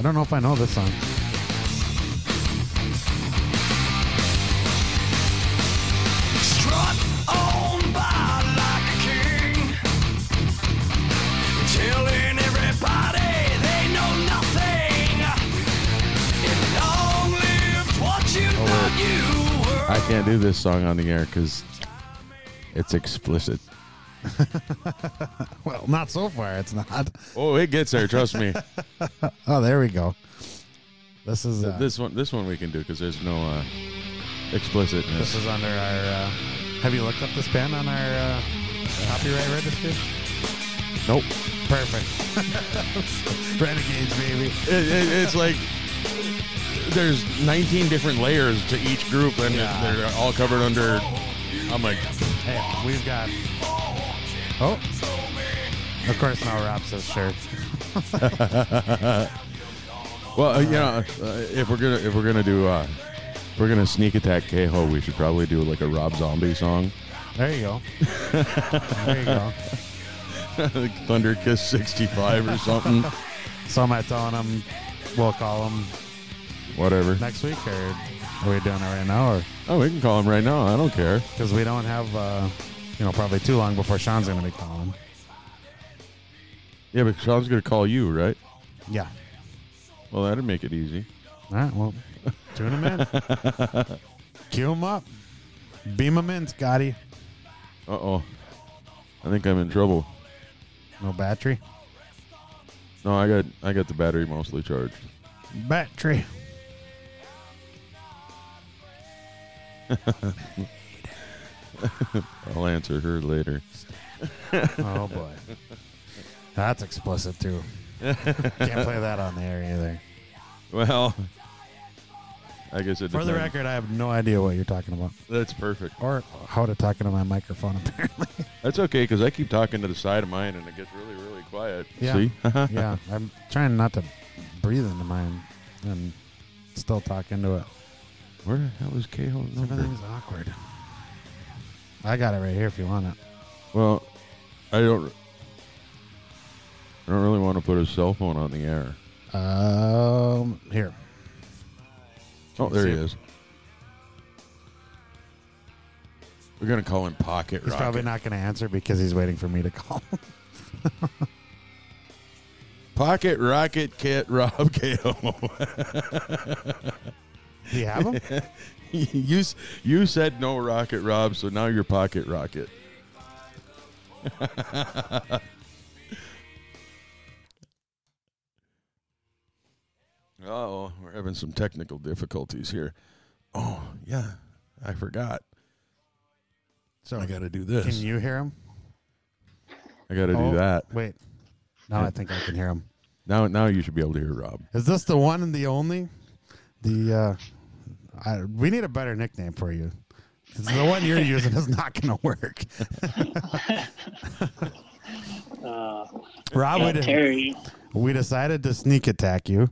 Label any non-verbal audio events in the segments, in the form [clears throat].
I don't know if I know this song. Strut on by like a king, telling everybody they know nothing. And long live what you oh, thought you were. I can't do this song on the air because it's explicit. [laughs] Well, not so far. It's not. Oh, it gets there. Trust me. [laughs] Oh, there we go. This is uh, this one, this one we can do because there's no uh, explicitness. This is under our. Uh, have you looked up this band on our uh, copyright registry? nope. Perfect. [laughs] Renegades, baby. It, it, it's like there's 19 different layers to each group, and Yeah. they're all covered under. I'm like, Hey, we've got. Oh. Of course, now Rob says shirt. well, uh, you know, uh, if we're gonna if we're gonna do uh, if we're gonna sneak attack Keho, we should probably do like a Rob Zombie song, There you go. there you go. like [laughs] Thunder Kiss 65 or something. [laughs] So am I telling him we'll call him Whatever. next week, or are we doing it right now, or Oh, we can call him right now. I don't care. because we don't have, uh, you know, probably too long before Sean's going to be calling. Yeah, but Sean's gonna call you, right? Yeah. Well, that'd make it easy. All right. Well, tune him in. [laughs] Cue him up. Beam him in, Scotty. Uh oh. I think I'm in trouble. No battery. No, I got I got the battery mostly charged. Battery. [laughs] [laughs] I'll answer her later. Oh boy. That's explicit too. Can't play that on the air either. Well, I guess it For the depends. record, I have no idea what you're talking about That's perfect. or how to talk into my microphone. Apparently, That's okay because I keep talking to the side of mine and it gets really, really quiet. Yeah. See? [laughs] yeah, I'm trying not to breathe into mine and still talk into it. Where the hell is Keho's number? Everything's awkward. I got it right here if you want it. Well, I don't. I don't really want to put his cell phone on the air. Um, here. Oh, there he it? is. We're gonna call him Pocket Rocket. He's Rocket. probably not going to answer because he's waiting for me to call. [laughs] Pocket Rocket Kit Rob Keho. [laughs] Do you have him? [laughs] [laughs] you you said no Rocket Rob, so now you're Pocket Rocket. [laughs] oh, we're having some technical difficulties here. Oh yeah, I forgot. So I got to do this. Can you hear him? I got to Oh, do that. Wait. Now I think I can hear him. Now, now you should be able to hear Rob. Is this the one and the only? The uh, I, we need a better nickname for you. the one you're using is not going to work. Uh, [laughs] Rob, we, we decided to sneak attack you.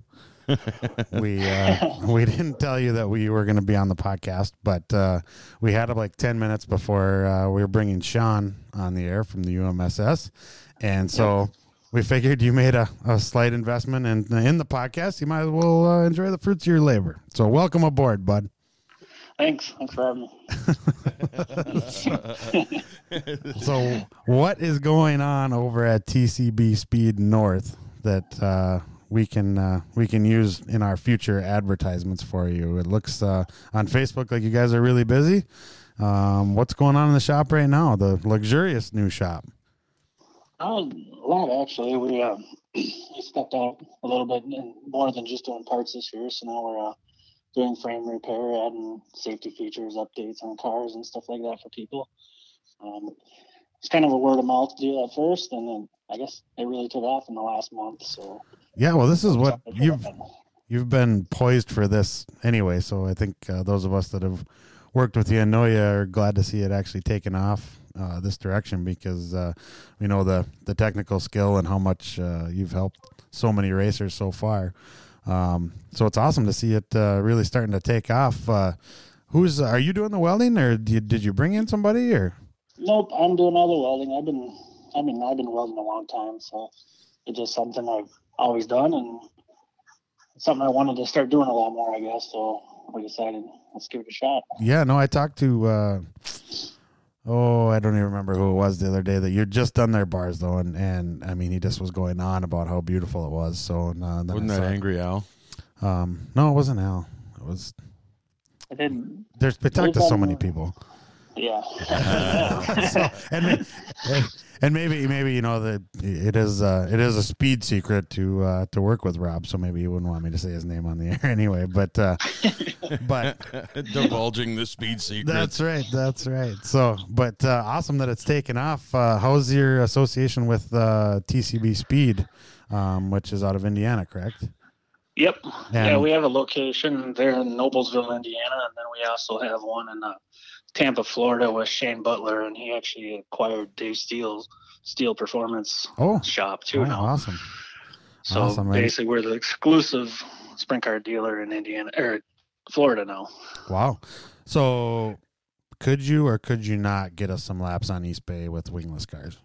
[laughs] we uh, we didn't tell you that we were going to be on the podcast, but uh, we had like ten minutes before uh, we were bringing Sean on the air from the UMSS, and so we figured you made a, a slight investment in in the podcast. You might as well uh, enjoy the fruits of your labor. So welcome aboard, bud. Thanks. Thanks for having me. [laughs] So what is going on over at TCB Speed North that uh, we can uh, we can use in our future advertisements for you? It looks uh, on Facebook like you guys are really busy. Um, what's going on in the shop right now? The luxurious new shop. Oh, a lot actually. We uh, [clears throat] we stepped out a little bit and more than just doing parts this year. So now we're uh, doing frame repair, adding safety features, updates on cars and stuff like that for people. Um, it's kind of a word of mouth deal at first, and then I guess it really took off in the last month. So Yeah, well, this is what you've you've been poised for this anyway. So I think uh, those of us that have worked with you and know you are glad to see it actually taken off uh, this direction because uh, we know the the technical skill and how much uh, you've helped so many racers so far. Um, so it's awesome to see it uh, really starting to take off. Uh, who's are you doing the welding, or did, did you bring in somebody, or Nope, I'm doing all the welding. I've been, I mean, I've been welding a long time, so it's just something I've always done, and something I wanted to start doing a lot more, I guess. So we decided let's give it a shot. Yeah, no, I talked to. Uh, oh, I don't even remember who it was the other day that you're just done their bars though, and and I mean he just was going on about how beautiful it was. So uh, then Wasn't I that saw- Angry Al? Um, no, it wasn't Al. It was. I didn't. There's. I talked to so many people. Yeah. [laughs] so, and, and [laughs] and maybe maybe you know that it is uh, it is a speed secret to uh, to work with Rob. So maybe you wouldn't want me to say his name on the air [laughs] anyway. But uh, but Divulging the speed secret. That's right. That's right. So, but uh, awesome that it's taken off. Uh, how's your association with uh, TCB Speed, um, which is out of Indiana, correct? Yep. yeah, we have a location there in Noblesville, Indiana, and then we also have one in uh, Tampa, Florida, with Shane Butler, and he actually acquired Dave Steele's Steele Performance Oh, shop too wow, awesome. So awesome, basically, we're the exclusive sprint car dealer in Indiana or Florida now. Wow. So, could you or could you not get us some laps on East Bay with wingless cars?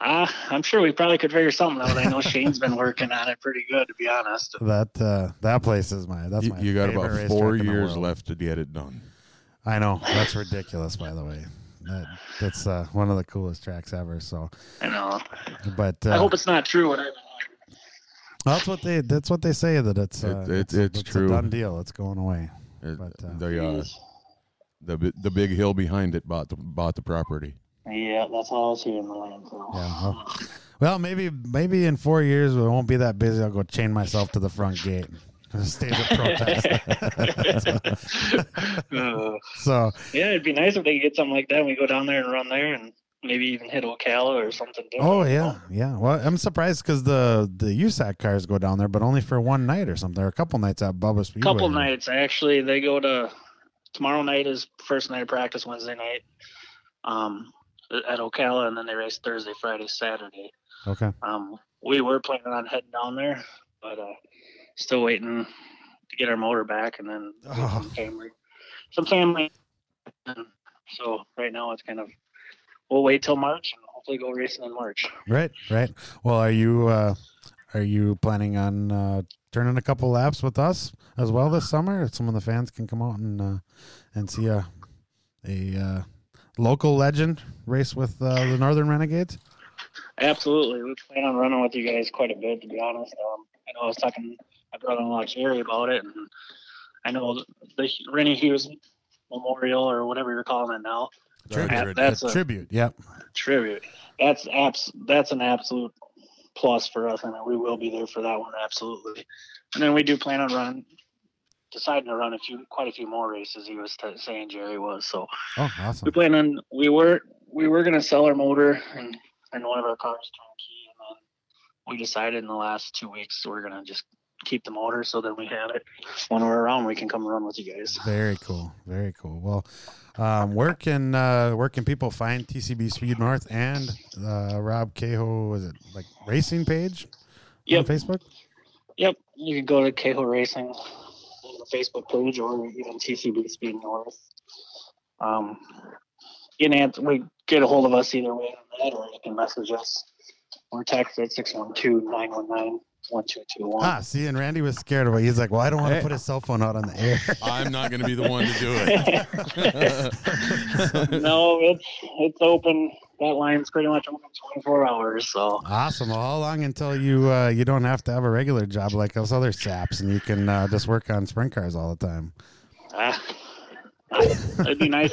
Uh, [sighs] I'm sure we probably could figure something out. I know [laughs] Shane's been working on it pretty good, to be honest. That uh, that place is my that's You, my. you got about four years left to get it done. I know that's ridiculous. By the way, that, that's uh, one of the coolest tracks ever. So, I know. but uh, I hope it's not true. What I've That's what they. That's what they say. That it's uh, It- it- it's true. a done deal. It's going away. It- But, uh, the uh, the the big hill behind it bought the bought the property. Yeah, that's all I was hearing. The land. So. Yeah. Well, well, maybe maybe in four years we won't be that busy. I'll go chain myself to the front gate. Stage of protest. [laughs] So yeah, it'd be nice if they could get something like that. and We go down there and run there, and maybe even hit Ocala or something. Different, oh yeah yeah. Well, I'm surprised because the the USAC cars go down there, but only for one night or something, or a couple nights at Bubba Speedway. couple nights actually. They go to tomorrow night is first night of practice. Wednesday night, um, at Ocala, and then they race Thursday, Friday, Saturday. Okay. Um, we were planning on heading down there, but uh, still waiting to get our motor back, and then [sighs] Oh. some family, some family. So right now it's kind of we'll wait till March and hopefully go racing in March. Right. Right. Well, are you uh, are you planning on uh, turning a couple laps with us as well this summer? Some of the fans can come out and uh, and see a a uh, local legend race with uh, the Northern Renegades. Absolutely, we plan on running with you guys quite a bit. To be honest, um, I know I was talking my brother-in-law Jerry about it, and I know the Rennie Hughes Memorial or whatever you're calling it now Tribute. That's a- tribute. Yep. tribute. That's abs- That's an absolute plus for us, and we will be there for that one absolutely. And then we do plan on running, deciding to run a few, quite a few more races. He was t- saying Jerry was so. Oh, awesome. we plan on we were we were gonna sell our motor and and one of our cars turnkey and then we decided in the last two weeks we're gonna just keep the motor so that we have it when we're around we can come run with you guys Very cool. Very cool. Well, um, where can uh, where can people find TCB Speed North and uh, Rob Cahill? Was it like racing page yep on Facebook? yep you can go to Cahill Racing on the Facebook page or even TCB Speed North um you can answer, we get a hold of us either way on that or you can message us or text at 612-919-1221 Ah, see, and Randy was scared of it. He's like, "Well, I don't want to Hey. put his cell phone out on the air." [laughs] I'm not going to be the one to do it. [laughs] no, it's it's open. That line's pretty much open 24 hours. So awesome. Well, how long until you uh, you don't have to have a regular job like those other saps, and you can uh, just work on sprint cars all the time? [laughs] uh, it'd be nice.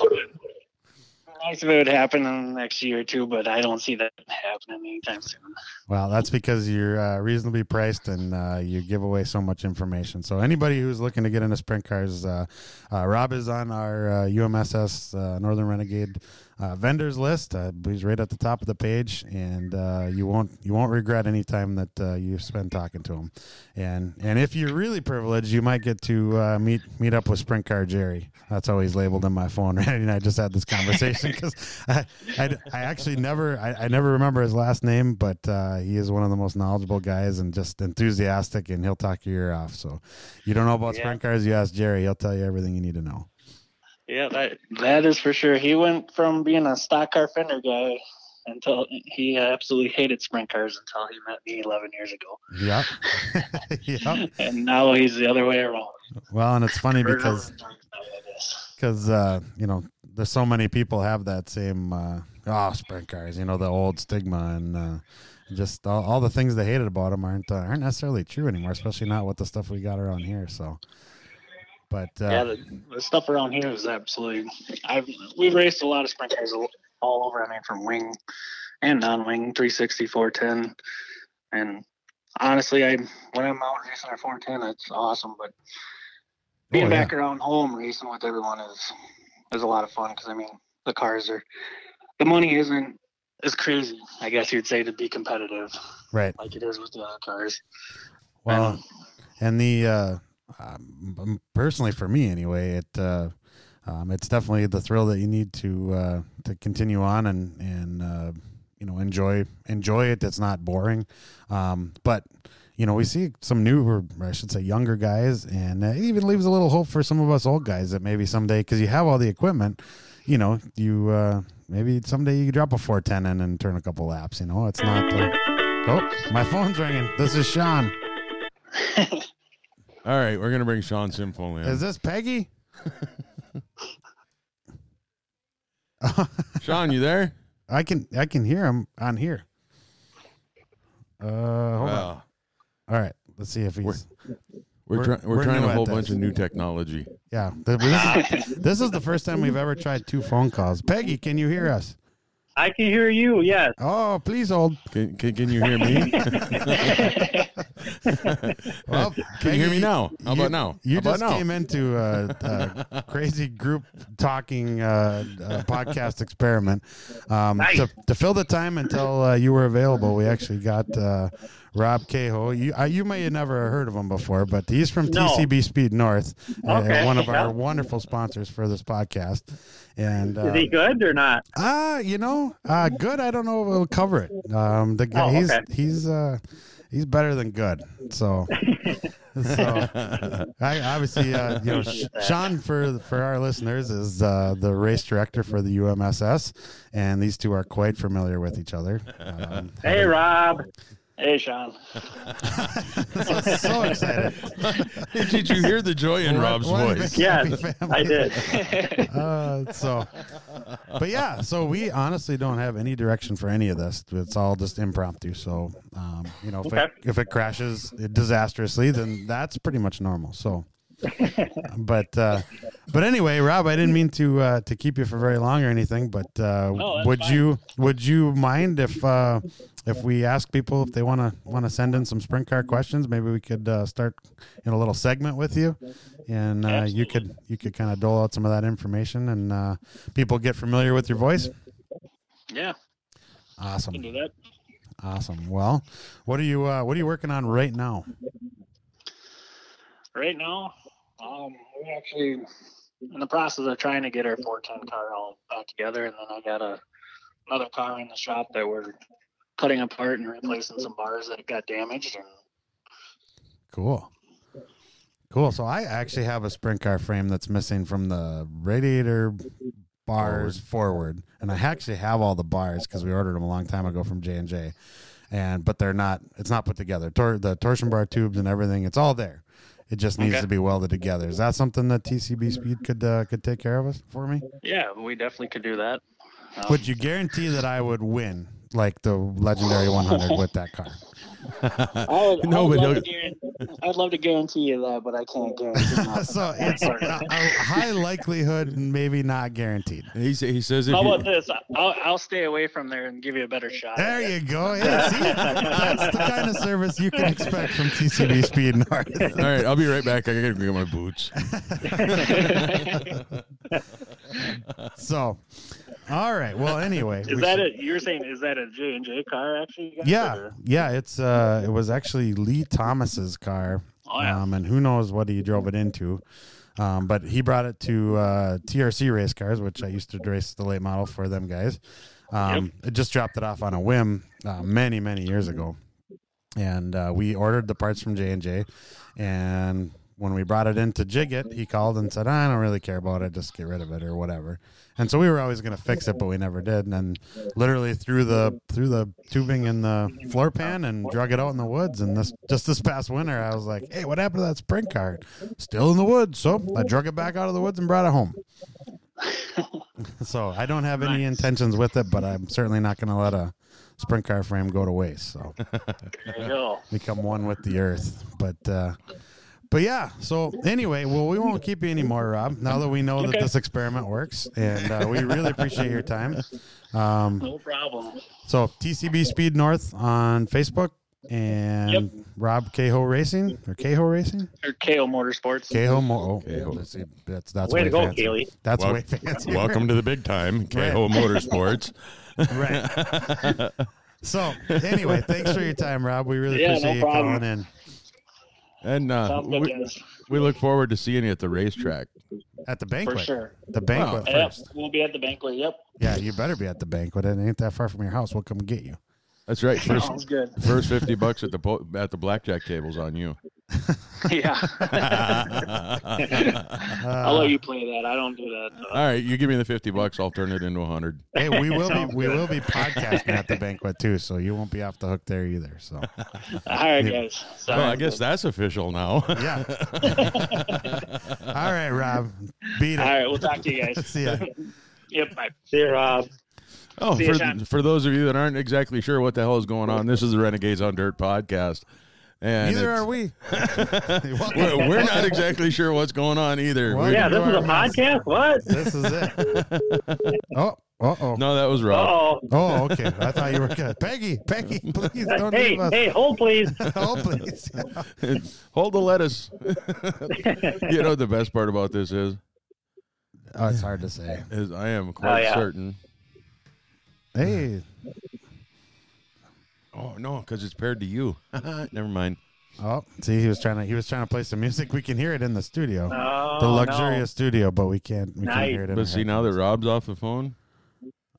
Nice if it would happen in the next year or two, but I don't see that happening anytime soon. Well, that's because you're uh, reasonably priced and uh, you give away so much information. So anybody who's looking to get into sprint cars, uh, uh, Rob is on our uh, UMSS uh, Northern Renegade uh, vendors list. Uh, he's right at the top of the page, and uh, you won't you won't regret any time that uh, you spend talking to him. And and if you're really privileged, you might get to uh, meet meet up with Sprint Car Jerry. That's always labeled in my phone. [laughs] Right, and I just had this conversation because I, I, I actually never I, I never remember his last name, but uh, he is one of the most knowledgeable guys and just enthusiastic, and he'll talk your ear off. So you don't know about Yeah. sprint cars, you ask Jerry, he'll tell you everything you need to know. Yeah, that that is for sure. He went from being a stock car fender guy until he absolutely hated sprint cars until he met me 11 years ago. Yeah. [laughs] [laughs] yep. And now he's the other way around. Well, and it's funny because not, I guess. because uh, you know there's so many people have that same uh, oh sprint cars, you know the old stigma and uh, just all, all the things they hated about them aren't uh, aren't necessarily true anymore, especially not with the stuff we got around here. So, but uh, yeah, the, the stuff around here is absolutely. I've we've raced a lot of sprint cars all, all over. I mean, from wing and non-wing, 360, 410, and honestly, I when I'm out racing our 410, it's awesome. But being Oh, yeah. back around home racing with everyone is is a lot of fun because I mean the cars are the money isn't as crazy. I guess you'd say to be competitive right. like it is with the other cars. Well, And- and the uh, um, personally for me anyway, it uh, um, it's definitely the thrill that you need to uh, to continue on and and uh, you know enjoy enjoy it. It's not boring, um, but you know we see some new or I should say younger guys, and it even leaves a little hope for some of us old guys that maybe someday because you have all the equipment, you know you uh, maybe someday you drop a four ten in and turn a couple laps. You know it's not. Oh, my phone's ringing. This is Sean. [laughs] All right, we're gonna bring Sean Simple in. Is this Peggy? [laughs] Sean, you there? I can I can hear him on here. Uh, hold on. All right, let's see if he's. we're We're- we're, try- we're, we're trying a whole bunch this. of new technology. Yeah, this is, this is the first time we've ever tried two phone calls. Peggy, can you hear us? I can hear you. Yes. Oh, please hold. Can, can, can you hear me? [laughs] [laughs] Well, can you hear me now? How you- about now? You How just now? came into a, a [laughs] crazy group talking uh, uh, podcast experiment. Um, Nice. to, to fill the time until uh, you were available, we actually got uh, Rob Cahill. You, uh, you may have never heard of him before, but he's from No. TCB Speed North, uh, one of our wonderful sponsors for this podcast. And uh, Is he good or not? Ah, you know, uh, good. I don't know if we'll cover it. Um, the guy, Oh, he's okay. he's uh, he's better than good. So, [laughs] so I obviously, uh, you know, Sean for for our listeners is uh, the race director for the UMSS, and these two are quite familiar with each other. Um, Hey, Rob. Hey, Sean. so, so excited! [laughs] Did you hear the joy in Rob's voice? big Yes. I did. uh, so, but yeah, so we honestly don't have any direction for any of this. It's all just impromptu. So, um, you know, if, Okay. it, if it crashes disastrously, then that's pretty much normal. So, [laughs] but uh, but anyway, Rob, I didn't mean to uh, to keep you for very long or anything. But uh, No, would fine. you would you mind if if we ask people if they want to want to send in some sprint car questions? Maybe we could uh, start in a little segment with you, and uh, you could you could kind of dole out some of that information, and uh, people get familiar with your voice. Yeah, Awesome, can do that. awesome. Well, what are you uh, what are you working on right now? Right now, um, we're actually in the process of trying to get our 410 car all back together, and then I got a another car in the shop that we're cutting apart and replacing some bars that got damaged. And Cool. Cool. So I actually have a sprint car frame that's missing from the radiator bars forward, and I actually have all the bars because we ordered them a long time ago from J and J, and but they're not. It's not put together. Tor- the torsion bar tubes and everything. It's all there. It just needs Okay. to be welded together. Is that something that TCB Speed could uh, could take care of us for me? yeah, we definitely could do that. Um, Would you guarantee that I would win like the legendary 100 with that car? [laughs] I would, No, I would but love to guarantee, I'd love to guarantee you that, but I can't guarantee. [laughs] nothing. so it's a, a high likelihood, and maybe not guaranteed. He, he says if How you, about this? I'll, I'll stay away from there and give you a better shot. There you go. Yeah, see, that's the kind of service you can expect from TCB Speed North. [laughs] all right, I'll be right back. I gotta go get my boots. [laughs] So, all right. Well, anyway, Is we that should- it? You're saying is that a J and J car actually? Yeah, or- yeah. It's uh, it was actually Lee Thomas's car, Oh, yeah. um, and who knows what he drove it into. Um, but he brought it to uh, TRC race cars, which I used to race the late model for them guys. Um, It just dropped it off on a whim uh, many, many years ago, and uh, we ordered the parts from J and J, and when we brought it in to jig it, he called and said, "I don't really care about it. Just get rid of it or whatever." And so we were always going to fix it, but we never did. And then literally threw the threw the tubing in the floor pan and drug it out in the woods. And this just this past winter, I was like, "Hey, what happened to that sprint car? Still in the woods." So I drug it back out of the woods and brought it home. [laughs] so I don't have any intentions with it, but I'm certainly not going to let a sprint car frame go to waste. So [laughs] There you go. become one with the earth. But uh, but yeah. So anyway, well, we won't keep you anymore, Rob. Now that we know that this experiment works, and uh, we really appreciate your time. Um, No problem. so TCB Speed North on Facebook and Yep. Rob Caho Racing or Caho Racing. Or KO Motorsports. Caho Mo. Oh, Cahoe. let's. That's that's Way way to go, fancy. Kaylee. That's Wel- way fancy. [laughs] Welcome to the big time, KO Motorsports. [laughs] right. [laughs] So anyway, thanks for your time, Rob. We really Yeah, no appreciate you problem. calling in And uh, we, we look forward to seeing you at the racetrack. at the banquet. For sure. The banquet Yep, first. we'll be at the banquet. Yep. Yeah, you better be at the banquet. It ain't that far from your house. We'll come get you. That's right. [laughs] First, Sounds good. first fifty bucks at the po- at the blackjack tables on you. [laughs] yeah. [laughs] I'll let you play that. I don't do that. so. All right, you give me the fifty bucks. I'll turn it into a hundred. Hey, we will be Sounds we good. will be podcasting at the banquet too, so you won't be off the hook there either. So All right, guys. Well, I guess good. that's official now. yeah. All right, Rob. Beat it. right, we'll talk to you guys. See ya. Yep. Bye. See you, Rob. Oh, See for, for those of you that aren't exactly sure what the hell is going on, this is the Renegades on Dirt podcast. And Neither are we. [laughs] We're, we're not exactly sure what's going on either. Well, Yeah, this is a podcast. What? This is it. [laughs] Oh, uh oh. no, that was Rob. Oh. Oh, okay. I thought you were good. Peggy, Peggy, please don't Hey, leave us. hey, hold please. [laughs] Oh, please. Hold the lettuce. you know what the best part about this is? Oh, it's hard to say. Is I am quite yeah. certain. Hey. Oh no, because it's paired to you. [laughs] Never mind. Oh, see, he was trying to he was trying to play some music. We can hear it in the studio, Oh, the no. luxurious studio, but we can't we can't hear it. In But our see now that. Rob's off the phone.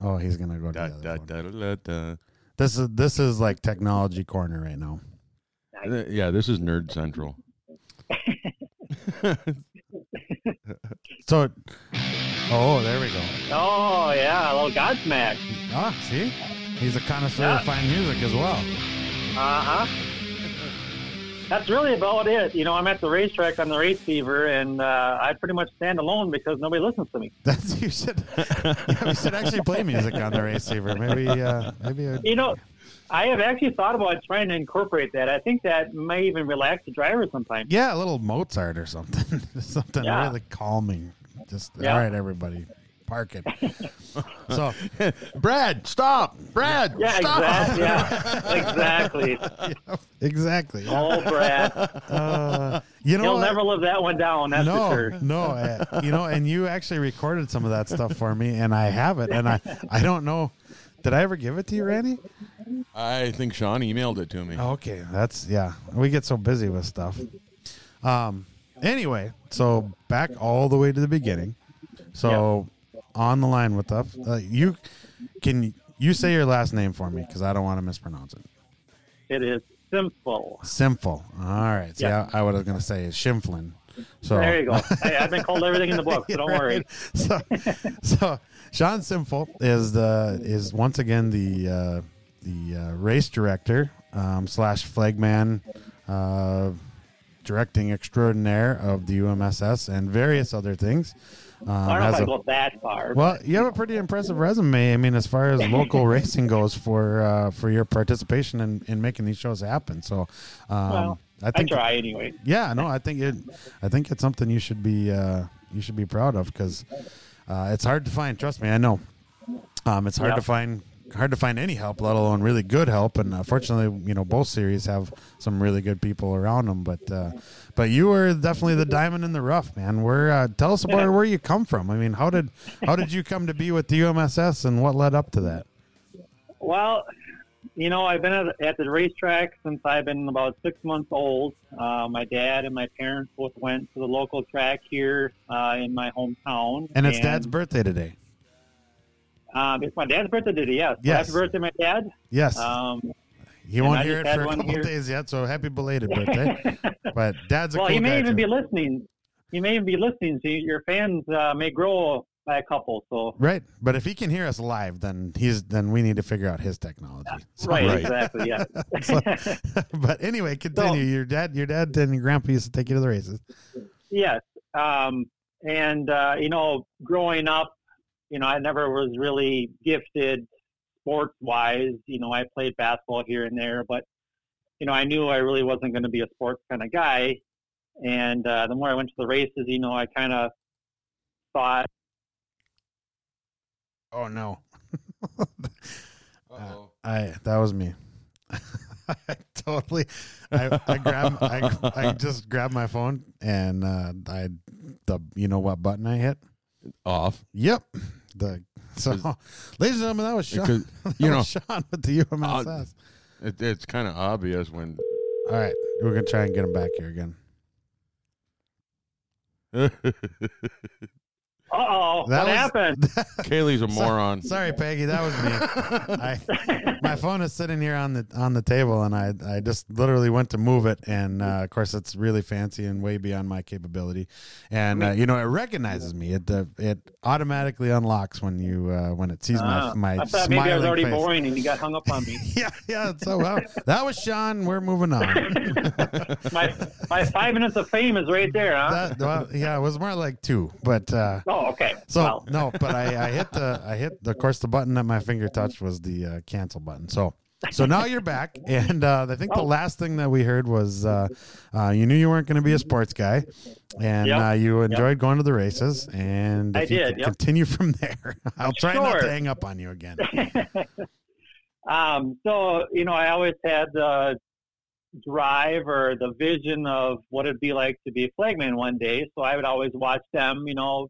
oh, he's gonna go to Da, the da, other one. da, da, da, This is this is like technology corner right now. da. Yeah, this is Nerd Central. [laughs] So, oh, there we go. Oh, yeah, a little Godsmack. Ah, see, he's a connoisseur Yeah. of fine music as well. Uh huh. That's really about it. You know, I'm at the racetrack on the Raceceiver, and uh, I pretty much stand alone because nobody listens to me. [laughs] That's you should yeah, we should actually play music on the Raceceiver. Maybe uh, maybe You know, I have actually thought about trying to incorporate that. I think that may even relax the driver sometimes. yeah, a little Mozart or something, [laughs] something Yeah. really calming. Just Yeah. all right, everybody, park it. [laughs] so Brad, stop! Brad, Yeah, stop! exactly. Yeah, [laughs] exactly. exactly. Oh, Brad, Uh, you know he'll what? never live that one down. That's no, for sure. no, uh, you know, and you actually recorded some of that stuff for me, and I have it, and I, I don't know, did I ever give it to you, Randy? I think Sean emailed it to me. Okay, that's yeah. We get so busy with stuff. Um. Anyway, so back all the way to the beginning. So on the line with us, uh, you can you say your last name for me because I don't want to mispronounce it. It is simple. Simple. All right. See, Yeah. I, I was going to say is Shimflin. So There you go. [laughs] Hey, I've been called everything in the book, so don't worry. [laughs] so, so Sean Simple is the is once again the uh, the uh, race director um, slash flagman, uh, directing extraordinaire of the UMSS and various other things. Um, I don't know if I go that far. well, you have a pretty impressive resume. I mean, as far as local [laughs] racing goes, for uh, for your participation in, in making these shows happen. So, um, Well, I I think try anyway. yeah, no, I think it. I think it's something you should be uh, you should be proud of because uh, it's hard to find. Trust me, I know. Um, it's hard Yeah. to find hard to find any help, let alone really good help. And uh, fortunately, you know, both series have some really good people around them. But uh, but you were definitely the diamond in the rough, man. Where uh, tell us about where you come from. I mean, how did how did you come to be with the UMSS, and what led up to that? Well, you know, I've been at, at the racetrack since I've been about six months old. Uh, my dad and my parents both went to the local track here uh, in my hometown. And it's Dad's birthday today. Um, it's my dad's birthday today, yes. Yes. Happy birthday, my dad. Yes, Um, he won't I hear it for a couple here. days yet. So happy belated [laughs] birthday! but Dad's a well, cool he may even too. be listening. He may even be listening. So your fans uh, may grow by a couple. So Right, but if he can hear us live, then he's then we need to figure out his technology. So- right, Right. exactly, yeah. [laughs] So- [laughs] but anyway, continue. your dad, your dad, and your grandpa used to take you to the races. Yes. Um, and, uh, you know, growing up, you know, I never was really gifted sports wise. You know, I played basketball here and there, but, you know, I knew I really wasn't going to be a sports kind of guy. And uh, the more I went to the races, you know, I kind of thought, Oh no, [laughs] Uh-oh. [laughs] I that was me. [laughs] I totally. I, I grabbed. I, I just grabbed my phone and uh, I the you know what button I hit. Off. Yep. The so, [laughs] ladies and gentlemen, that was Sean. [laughs] That you know, Sean with the UMSS. it, it's kind of obvious when. All right, we're gonna try and get him back here again. [laughs] uh oh, That what was- happened? [laughs] Kaylee's a moron. Sorry, Peggy, that was me. I, my phone is sitting here on the on the table, and I I just literally went to move it, and uh, of course it's really fancy and way beyond my capability, and uh, you know it recognizes me. It uh, it automatically unlocks when you uh, when it sees Ah, my my I thought maybe I was already face. boring and you got hung up on me. [laughs] Yeah, yeah. So well, that was Sean. We're moving on. [laughs] my my five minutes of fame is right there, huh? That, well, yeah, it was more like two, but. uh oh, okay. So no, but I, I hit the I hit of course the button that my finger touched was the uh, cancel button. So so now you're back, [laughs] and uh, I think the Oh. last thing that we heard was uh, uh, you knew you weren't going to be a sports guy, and Yep. uh, you enjoyed going to the races. And I if you did, could yep. continue from [laughs] there, I'll try not to hang up on you again. [laughs] um, so you know, I always had the drive or the vision of what it'd be like to be a flagman one day. So I would always watch them, you know,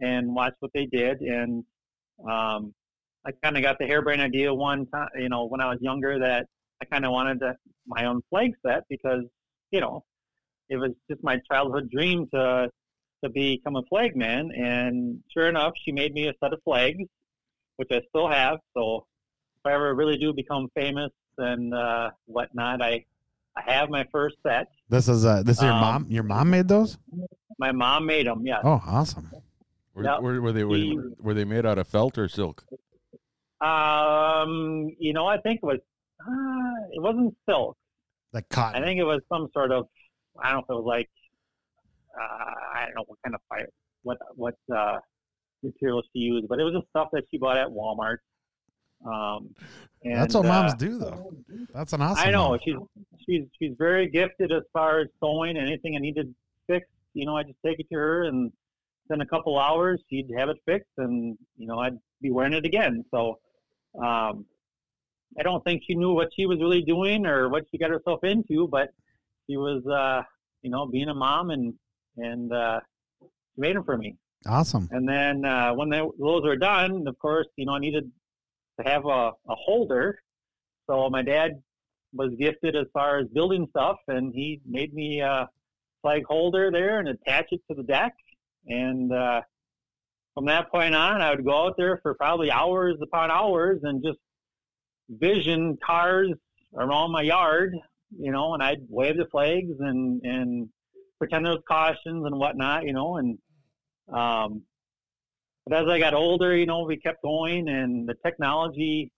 and watch what they did. And um, I kind of got the harebrained idea one time, you know, when I was younger that I kind of wanted to, my own flag set because, you know, it was just my childhood dream to to become a flagman. And sure enough, she made me a set of flags, which I still have. So if I ever really do become famous and uh, whatnot, I I have my first set. This is uh, this is your Um, mom. Your mom made those. My mom made them. Yeah. Oh, awesome. Were, Yep. were, were they were, He- were they made out of felt or silk? Um, you know, I think it was uh, it wasn't silk. Like cotton. I think it was some sort of I don't know if it was like uh, I don't know what kind of fire what what uh, materials she used, but it was just stuff that she bought at Walmart. Um, and, That's what moms uh, do, though. That's an awesome. I know mom. she's she's she's very gifted as far as sewing. Anything I needed fixed, you know, I just take it to her, and in a couple hours she'd have it fixed, and you know I'd be wearing it again. So um, I don't think she knew what she was really doing or what she got herself into, but she was, uh, you know, being a mom and and uh, she made them for me. Awesome. And then uh, when they, those were done, of course, you know, I needed to have a, a holder. So my dad was gifted as far as building stuff, and he made me a flag holder there and attach it to the deck. And uh, from that point on, I would go out there for probably hours upon hours and just vision cars around my yard, you know, and I'd wave the flags and and pretend there was cautions and whatnot, you know, and um, but as I got older, you know, we kept going, and the technology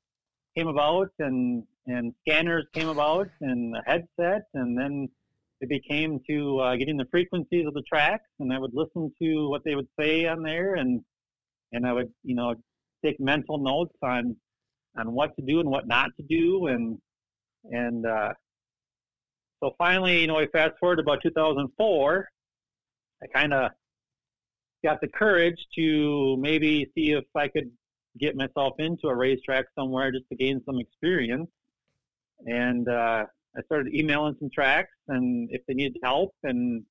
came about, and and scanners came about, and the headset, and then it became to uh, getting the frequencies of the tracks, and I would listen to what they would say on there, and and I would, you know, take mental notes on on what to do and what not to do, and and uh, so finally, you know, I fast forward about 2004. I kind of got the courage to maybe see if I could get myself into a racetrack somewhere just to gain some experience. And uh, I started emailing some tracks and if they needed help. And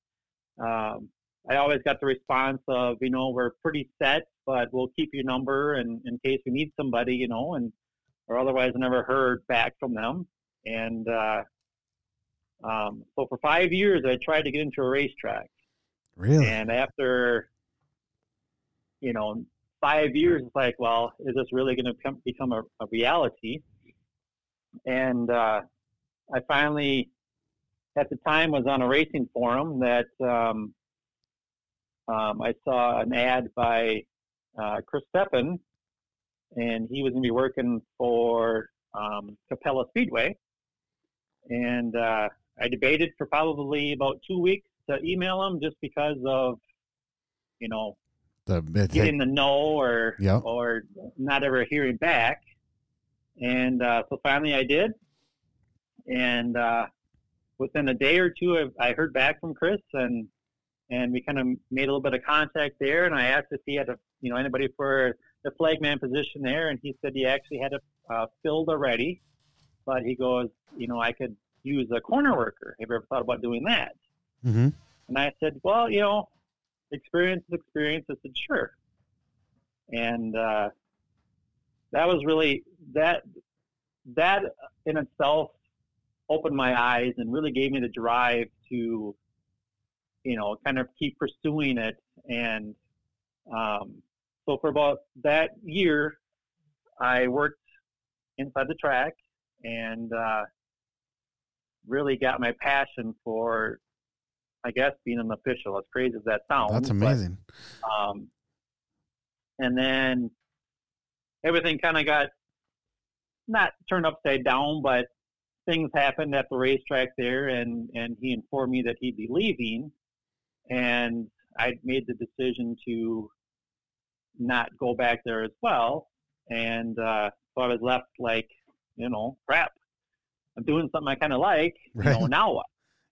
um, I always got the response of, you know, we're pretty set, but we'll keep your number and in case we need somebody, you know, and or otherwise I never heard back from them. And uh, um, so for five years, I tried to get into a racetrack. Really? And after, you know, five years, it's like, well, is this really going to become, become a, a reality? and uh, I finally, at the time, was on a racing forum that um, um, I saw an ad by uh, Chris Steppen, and he was going to be working for um, Capella Speedway. And uh, I debated for probably about two weeks to email him just because of, you know, The getting the no or Yep. or not ever hearing back. And uh, so finally I did. And uh, within a day or two, I, I heard back from Chris, and and we kind of made a little bit of contact there. And I asked if he had a you know anybody for the flagman position there, and he said he actually had it uh, filled already. But he goes, you know, I could use a corner worker. Have you ever thought about doing that? hmm And I said, well, you know, experience is experience. I said, sure. And uh, that was really that that in itself opened my eyes and really gave me the drive to, you know, kind of keep pursuing it. And um, so for about that year, I worked inside the track and uh, really got my passion for I guess being an official, as crazy as that sounds. That's but, amazing. um, and then everything kind of got not turned upside down, but things happened at the racetrack there, and and he informed me that he'd be leaving, and I made the decision to not go back there as well, and uh, so I was left like, you know, crap. I'm doing something I kind of like. You know, Right. now what?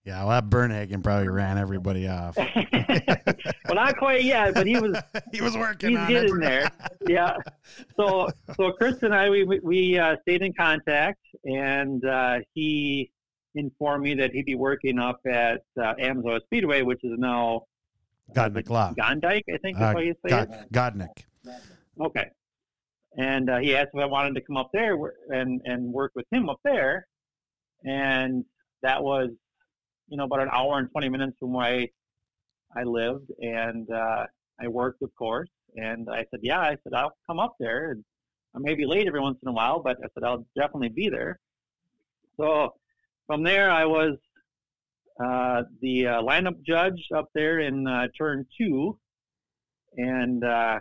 Yeah, well, that Bernhagen probably ran everybody off. [laughs] well, not quite yet, but he was [laughs] he was working he's on getting it. there. Yeah. So so Chris and I we we- uh, stayed in contact, and uh, he informed me that he'd be working up at uh, Amsoil Speedway, which is now Godnick Law. Gondik, I think is Uh, how you say God, it. Godnick. Okay. And uh, he asked if I wanted to come up there and and work with him up there, and that was, you know, about an hour and twenty minutes from where I, I lived, and uh, I worked, of course. And I said, yeah, I said I'll come up there, and I may be late every once in a while, but I said I'll definitely be there. So from there, I was uh, the uh, lineup judge up there in uh, turn two, and uh,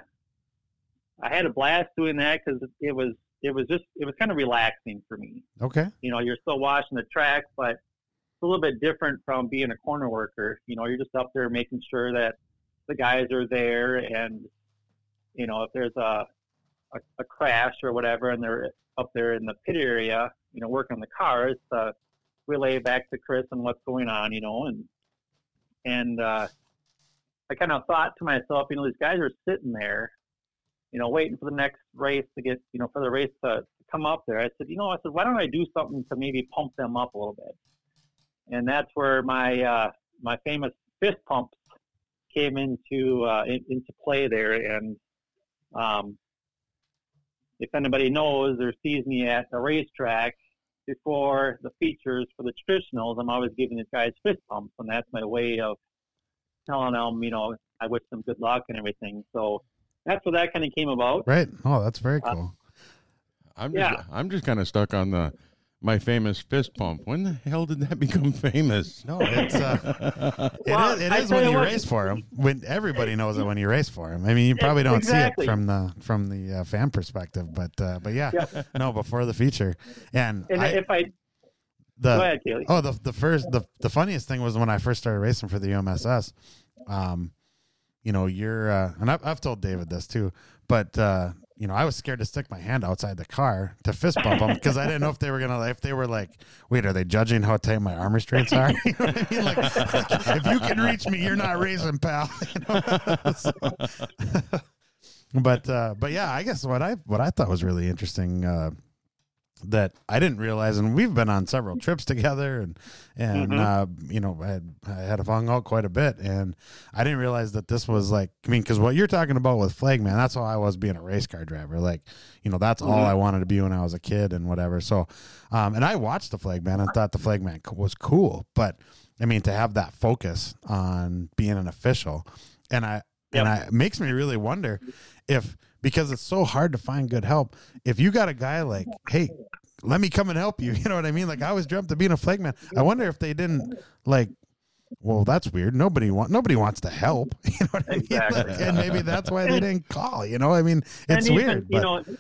I had a blast doing that because it was it was just it was kind of relaxing for me. Okay. You know, you're still watching the track, but a little bit different from being a corner worker. You know, you're just up there making sure that the guys are there, and you know, if there's a a, a crash or whatever, and they're up there in the pit area, you know, working on the cars, uh, relay back to Chris on what's going on. You know, and and uh, I kind of thought to myself, you know, these guys are sitting there you know, waiting for the next race to get, you know, for the race to come up there. I said, you know, I said, why don't I do something to maybe pump them up a little bit? And that's where my uh, my famous fist pumps came into uh, in, into play there. And um, if anybody knows or sees me at the racetrack before the features for the traditionals, I'm always giving these guys fist pumps, and that's my way of telling them, you know, I wish them good luck and everything. So that's where that kind of came about. Right. Oh, that's very Uh, cool. I'm just, Yeah. I'm just kind of stuck on the my famous fist pump. When the hell did that [laughs] become famous? No, it's uh, it Well, is, it I is tell when you you what- race for him. When everybody knows it when you race for him. I mean, you probably don't Exactly. see it from the from the uh, fan perspective, but uh, but yeah, Yeah. no, before the feature, and, And I, if I the go ahead, Oh, the the first the the funniest thing was when I first started racing for the UMSS. Um, you know, you're uh, and I've I've told David this too, but uh, you know, I was scared to stick my hand outside the car to fist bump them because I didn't know if they were gonna if they were like, wait, are they judging how tight my arm restraints are? [laughs] you know what I mean? Like, if you can reach me, you're not raising, pal. [laughs] You know? [laughs] So- but uh, but yeah, I guess what I what I thought was really interesting. Uh, that I didn't realize, and we've been on several trips together, and and Mhm. uh, you know, I had I had a hung out quite a bit, and I didn't realize that this was like, I mean, because what you're talking about with Flagman, that's how I was being a race car driver. Like, you know, that's all Mhm. I wanted to be when I was a kid and whatever. So, um, and I watched the Flagman and thought the Flagman co- was cool, but I mean, to have that focus on being an official, and I and I it makes me really wonder if because it's so hard to find good help, if you got a guy like, hey, let me come and help you. [laughs] You know what I mean? Like I always dreamt of being a flag man. I wonder if they didn't like. Well, that's weird. Nobody want nobody wants to help. [laughs] You know what I mean? Exactly. And maybe that's why they didn't call. You know, I mean, it's even, weird. you but- know,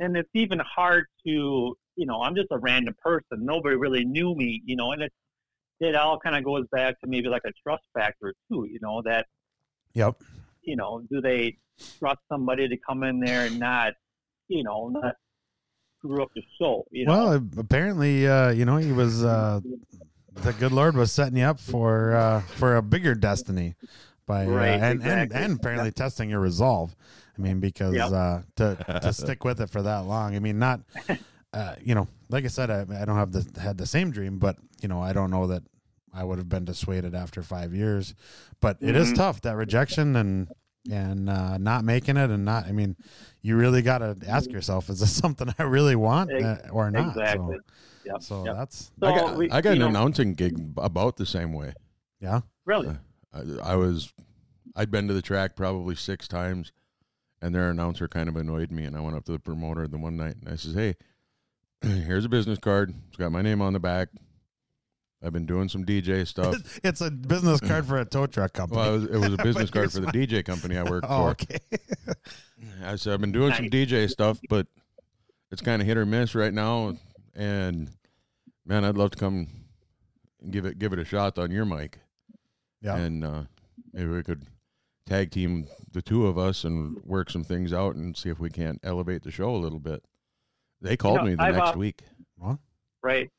and it's even hard to, you know, I'm just a random person. Nobody really knew me, you know, and it it all kind of goes back to maybe like a trust factor too, you know, that Yep. You know, do they trust somebody to come in there and not, you know, not screw up the show, you know? Well, apparently, uh, you know, he was uh, the good Lord was setting you up for uh, for a bigger destiny by uh, Right, and, exactly. and and apparently testing your resolve. I mean, because Yep. uh, to to stick with it for that long. I mean, not uh, you know, like I said, I, I don't have the had the same dream, but you know, I don't know that I would have been dissuaded after five years. But it is Mhm. tough that rejection and and uh, not making it and not. I mean, you really got to ask yourself: Is this [laughs] something I really want uh, or not? exactly. So, Yep. so yep. that's So I got, we- I got an know, announcing gig about the same way. yeah. really. I, I was, I'd been to the track probably six times, and their announcer kind of annoyed me. And I went up to the promoter the one night and I says, "Hey, [clears throat] here's a business card. It's got my name on the back. I've been doing some DJ stuff. [laughs] It's a business card for a tow truck company. Well, it was, it was a [laughs] business card for the DJ company I work [laughs] oh, for. okay. I said I've been doing some DJ stuff, but it's kind of hit or miss right now. And man, I'd love to come and give it give it a shot on your mic. Yeah. And uh, maybe we could tag team the two of us and work some things out and see if we can't elevate the show a little bit. They called know, me the I've, next uh, week. Right.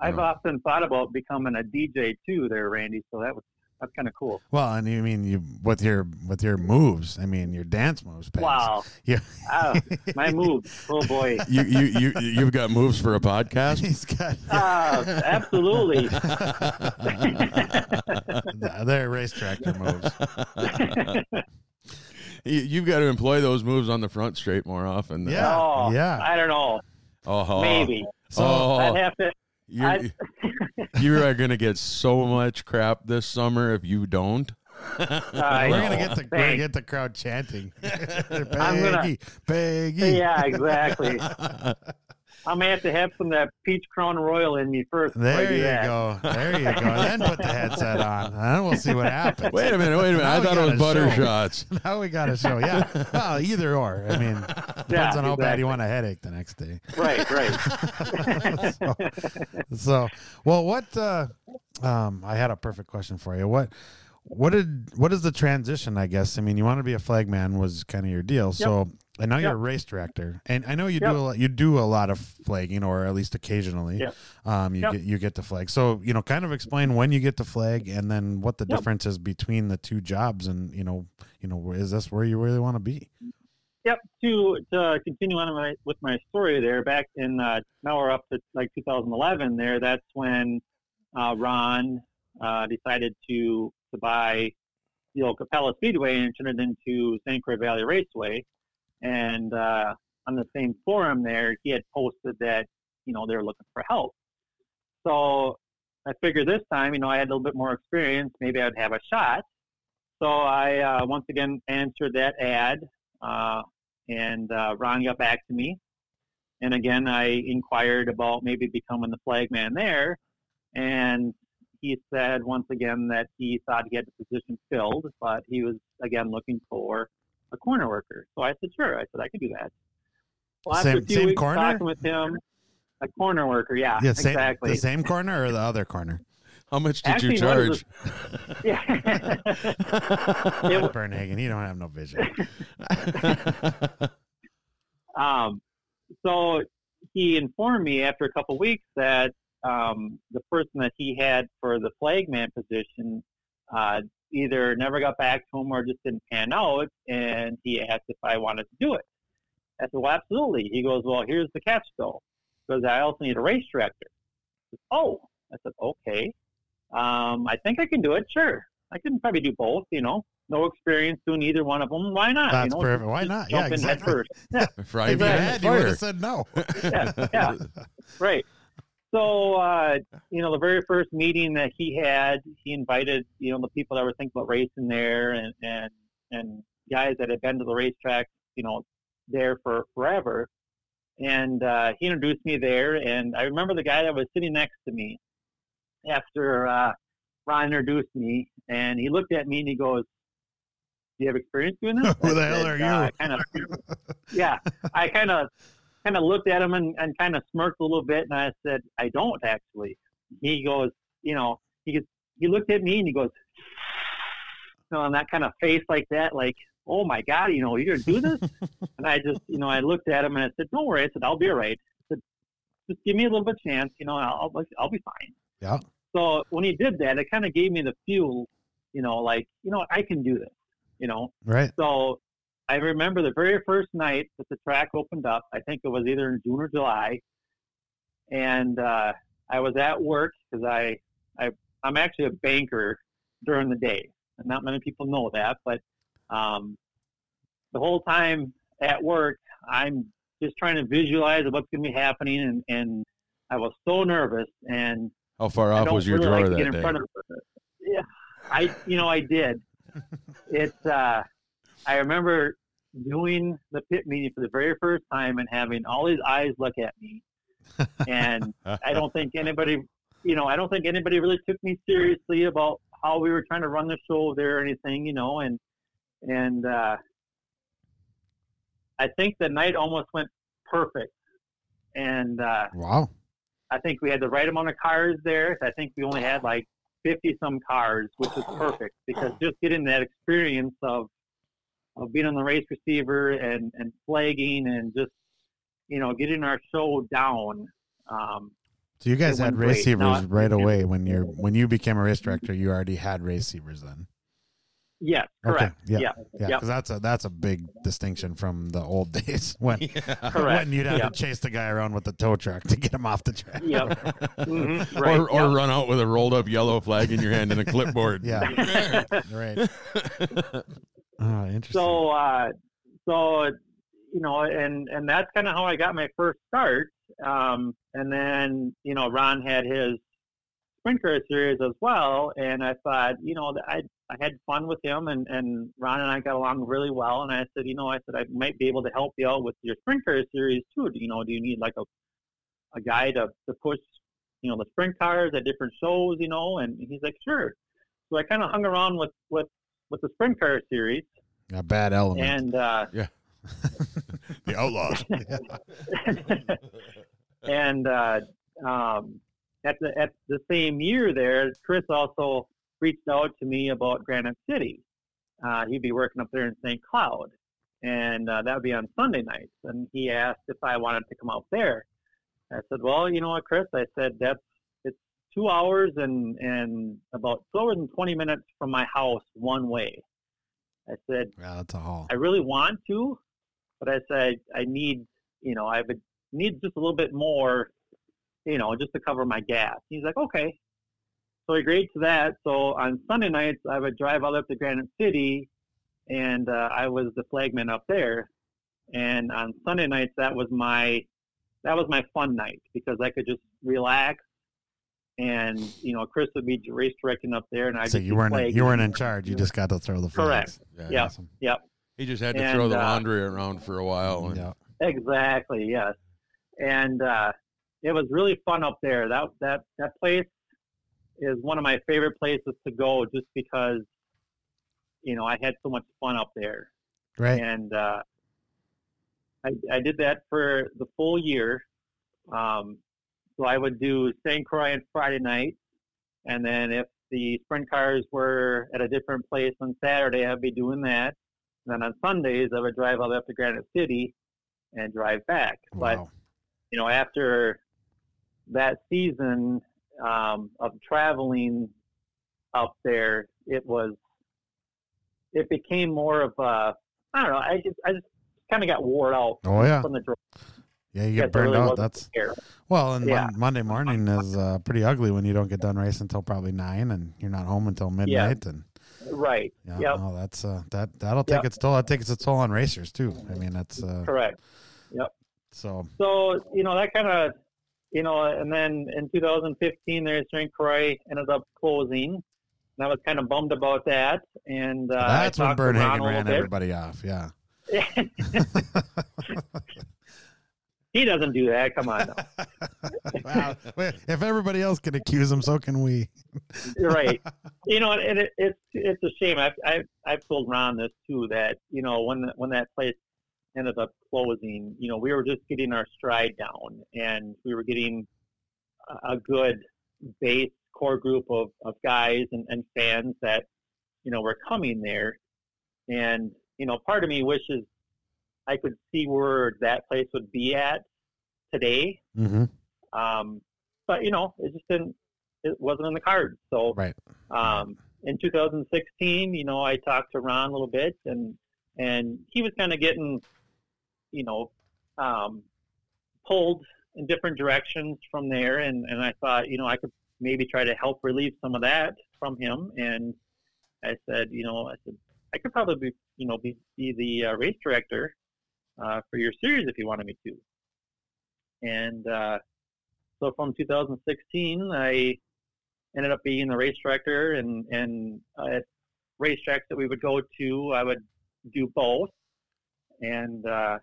I've know. often thought about becoming a DJ too, there, Randy. So that was that's kind of cool. Well, and you mean you with your with your moves? I mean your dance moves. Pags. Wow, [laughs] Yeah. ah, my moves. Oh boy. [laughs] You you you you've got moves for a podcast. [laughs] He's got. Ah, absolutely. They're racetrack moves. You, you've got to employ those moves on the front straight more often. Yeah, oh, yeah. I don't know. Oh, Maybe. So oh, I'd have to. You're, [laughs] you are going to get so much crap this summer if you don't. [laughs] I we're gonna get the we're gonna get the crowd chanting. [laughs] Peggy, I'm gonna- Peggy. Yeah, exactly. I'm gonna have to have some of that peach crown royal in me first. There you that. go. There you go. then put the headset on, and [laughs] then we'll see what happens. Wait a minute, wait a minute. Now I thought it was butter show. shots. [laughs] now we got to show. Yeah. Well, either or. I mean, depends Yeah, on how bad you want a headache the next day. Right, right. [laughs] so well what uh um i had a perfect question for you what what did what is the transition i guess i mean you want to be a flagman was kind of your deal so i know you're a race director and i know you Yep. do a lot, you do a lot of flagging or at least occasionally Yep. um you Yep. get you get to flag so you know kind of explain when you get to flag and then what the Yep. difference is between the two jobs and you know you know is this where you really want to be Yep. To to continue on my, with my story there, back in uh, now we're up to like 2011. There, that's when uh, Ron uh, decided to to buy the old Capella Speedway and turn it into St. Croix Valley Raceway. And uh, on the same forum there, he had posted that you know they were looking for help. So I figured this time, you know, I had a little bit more experience. Maybe I'd have a shot. So I uh, once again answered that ad. Uh, and uh, Ron got back to me. And again, I inquired about maybe becoming the flagman there, and he said once again that he thought he had the position filled, but he was again looking for a corner worker. So I said, sure. I said I could do that. Well, after Same- a few same weeks corner? talking with him, a corner worker, yeah, yeah same, exactly. the same corner or the other corner How much did Actually, you one of charge? [laughs] Yeah. It wa- [laughs] Bernhagen, you don't have no vision [laughs] Um, so he informed me after a couple weeks that um, the person that he had for the flagman position uh, either never got back to him or just didn't pan out, and he asked if I wanted to do it. I said, "Well, absolutely." He goes, "Well, here's the catch, though, because I also need a race director." I said, oh, I said, "Okay, um, I think I can do it. Sure, I can probably do both. You know, no experience doing either one of them. Why not? That's you know, perfect. Why not? Yeah, Jump in head exactly. first. [laughs] Yeah, Fry if you me on had you would have said no yeah, yeah. [laughs] Right. So, uh, you know, the very first meeting that he had, he invited, you know, the people that were thinking about racing there and, and, and guys that had been to the racetrack, you know, there for forever. and uh, he introduced me there. And I remember the guy that was sitting next to me after uh, Ron introduced me, and he looked at me and he goes, "Do you have experience doing this?" [laughs] Who the hell said, are you? "Uh, kind of, yeah. I kind of kind of looked at him and, and kind of smirked a little bit, and I said, "I don't actually." He goes, you know, he gets, he looked at me and he goes, you know, on that kind of face like that, like, "Oh my God, you know, you're gonna do this?" [laughs] and I just, you know, I looked at him and I said, "Don't worry," I said, "I'll be all right." I said, "Just give me a little bit of chance, you know, I'll I'll, I'll be fine." Yeah. So when he did that, it kind of gave me the fuel, you know, like, you know, I can do this, you know. Right. So I remember the very first night that the track opened up. I think it was either in June or July, and uh, I was at work because I, I I'm actually a banker during the day, and not many people know that. But um, the whole time at work, I'm just trying to visualize what's going to be happening, and, and I was so nervous and How far off was your really drawer like that day? Yeah, I you know I did. [laughs] It's uh, I remember doing the pit meeting for the very first time and having all these eyes look at me, and I don't think anybody, you know, I don't think anybody really took me seriously about how we were trying to run the show there or anything, you know, and and uh, I think the night almost went perfect, and uh, Wow. I think we had the right amount of cars there. I think we only had like 50 some cars, which was perfect because just getting that experience of of being on the Raceceiver and and flagging and just you know getting our show down. Um, So you guys had went great. receivers No, right away when you're when you became a race director. You already had Raceceivers then. yes, correct. Yeah. Yeah. Yeah. Yep. Because that's a that's a big distinction from the old [laughs] days [laughs] when Correct. when you'd have Yep. to chase the guy around with the tow truck to get him off the track. Yep. [laughs] Mhm. Right. or or yep. run out with a rolled up yellow flag in your hand and a clipboard. Yeah. right. Oh, interesting. so uh, so you know and and that's kind of how i got my first start um, and then you know ron had his sprint car series as well and i thought you know i i had fun with him and and ron and i got along really well and i said you know i said i might be able to help you out with your sprint car series too. You know do you need like a a guy to to push you know the sprint cars at different shows you know? And he's like sure. So i kind of hung around with with with the sprint car series a bad element. and uh yeah, [laughs] the outlaws. [laughs] [laughs] and uh, um, at the at the same year, there, Chris also reached out to me about Granite City. Uh, he'd be working up there in St. Cloud, and uh, that would be on Sunday nights. And he asked if I wanted to come out there. I said, "Well, you know what, Chris?" I said, "That's two hours and and about two hours and twenty minutes from my house one way." I said, yeah, that's a haul. I really want to, but I said I need, you know, I would need just a little bit more, you know, just to cover my gas. He's like, okay. So he agreed to that. So on Sunday nights, I would drive all up to Granite City, and uh, I was the flagman up there. And on Sunday nights, that was my that was my fun night because I could just relax. And you know, Chris would be race directing up there, and I So just you weren't flagging. you weren't in charge. You just got to throw the Correct. flags. Yeah. Awesome. He just had to And, throw the uh, laundry around for a while. And Yeah. Exactly. Yes. And uh, it was really fun up there. That that that place is one of my favorite places to go, just because you know I had so much fun up there. Right. And uh, I I did that for the full year. Um, so I would do St. Croix on Friday night, and then if the sprint cars were at a different place on Saturday, I'd be doing that. And then on Sundays, I would drive all the way up to Granite City and drive back. But you know, after that season um, of traveling up there, it was it became more of a I don't know. I just I just kind of got wore out Oh yeah. from the drive. Yeah, you get burned really out. That's well, and Yeah. Mon- Monday morning [laughs] is uh, pretty ugly when you don't get done racing until probably nine, and you're not home until midnight. And right. yeah, Yep. no, that's uh, that that'll take Yep. its toll. That takes its toll on racers too. I mean, that's uh, Correct. Yep. So So you know that kind of you know, and then in 2015, there's St. Croix ended up closing. And I was kind of bummed about that, and uh, that's when Bernhagen ran everybody off. Yeah. [laughs] [laughs] he doesn't do that. Come on, now. [laughs] wow. If everybody else can accuse him, so can we. You're right. You know, and it, it's it's a shame. I've, I've I've told Ron this too. That you know when when that place ended up closing, you know, we were just getting our stride down, and we were getting a- a good base core group of, of guys and, and fans that you know were coming there, and you know, part of me wishes I could see where that place would be at today. Mm-hmm. Um, but you know, it just didn't. It wasn't in the cards. So Right. um, in 2016, you know, I talked to Ron a little bit, and and he was kind of getting, you know, um, pulled in different directions from there, and and I thought, you know, I could maybe try to help relieve some of that from him, and I said, you know, I said I could probably, be, you know, be, be the uh, race director uh, for your series if you wanted me to, and uh, so from 2016, I ended up being the race director and and uh, at racetracks that we would go to i would do both. And uh,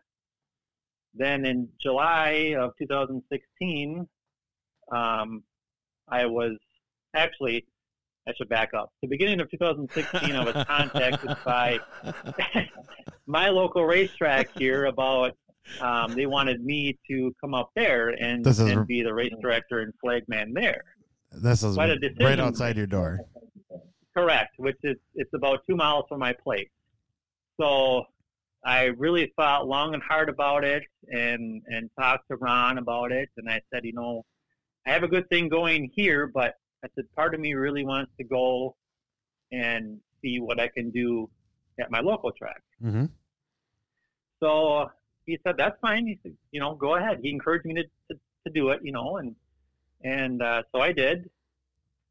then in july of 2016 um, i was actually i should back up. The beginning of [laughs] 2016 i was contacted by [laughs] my local racetrack here about um, they wanted me to come up there and, is- and be the race director and flagman there This is right outside your door. Correct, which is it's about two miles from my place. So I really thought long and hard about it and and talked to Ron about it and I said, you know, I have a good thing going here, but I said part of me really wants to go and see what I can do at my local track. Mm-hmm. So he said, that's fine. He said, you know, go ahead. He encouraged me to, to, to do it, you know, and and uh, so I did.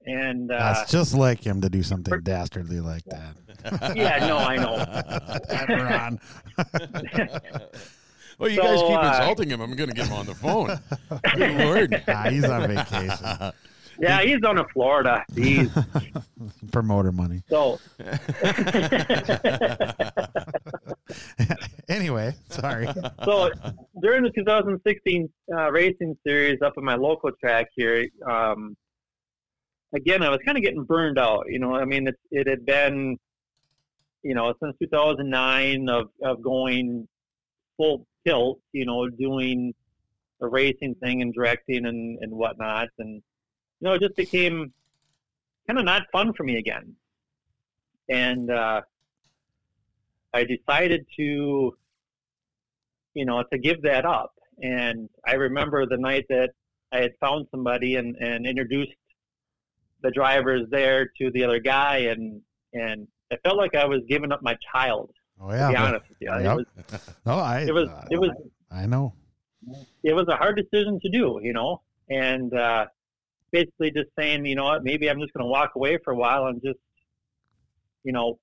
And uh, That's just like him to do something dastardly like that. yeah, no, I know. [laughs] Ron. [laughs] well, you So, guys keep uh, insulting him. I'm going to get him on the phone. Good lord. [laughs] Ah, he's on vacation. Yeah, he's down in Florida. He's [laughs] Promoter money. So, [laughs] anyway, sorry. so during the 2016 uh, racing series up in my local track here, um, again, I was kind of getting burned out. You know, I mean, it, it had been, you know, since 2009 of, of going full tilt, you know, doing the racing thing and directing and, and whatnot. And, you know, it just became kind of not fun for me again. And, uh, I decided to, you know, to give that up. And I remember the night that I had found somebody and, and introduced the drivers there to the other guy, and and it felt like I was giving up my child. Oh To yeah. be honest with you, Yep. it was [laughs] No, I. it was uh, it was I know. it was a hard decision to do, you know, and uh, basically just saying, you know what, maybe I'm just going to walk away for a while and just, you know,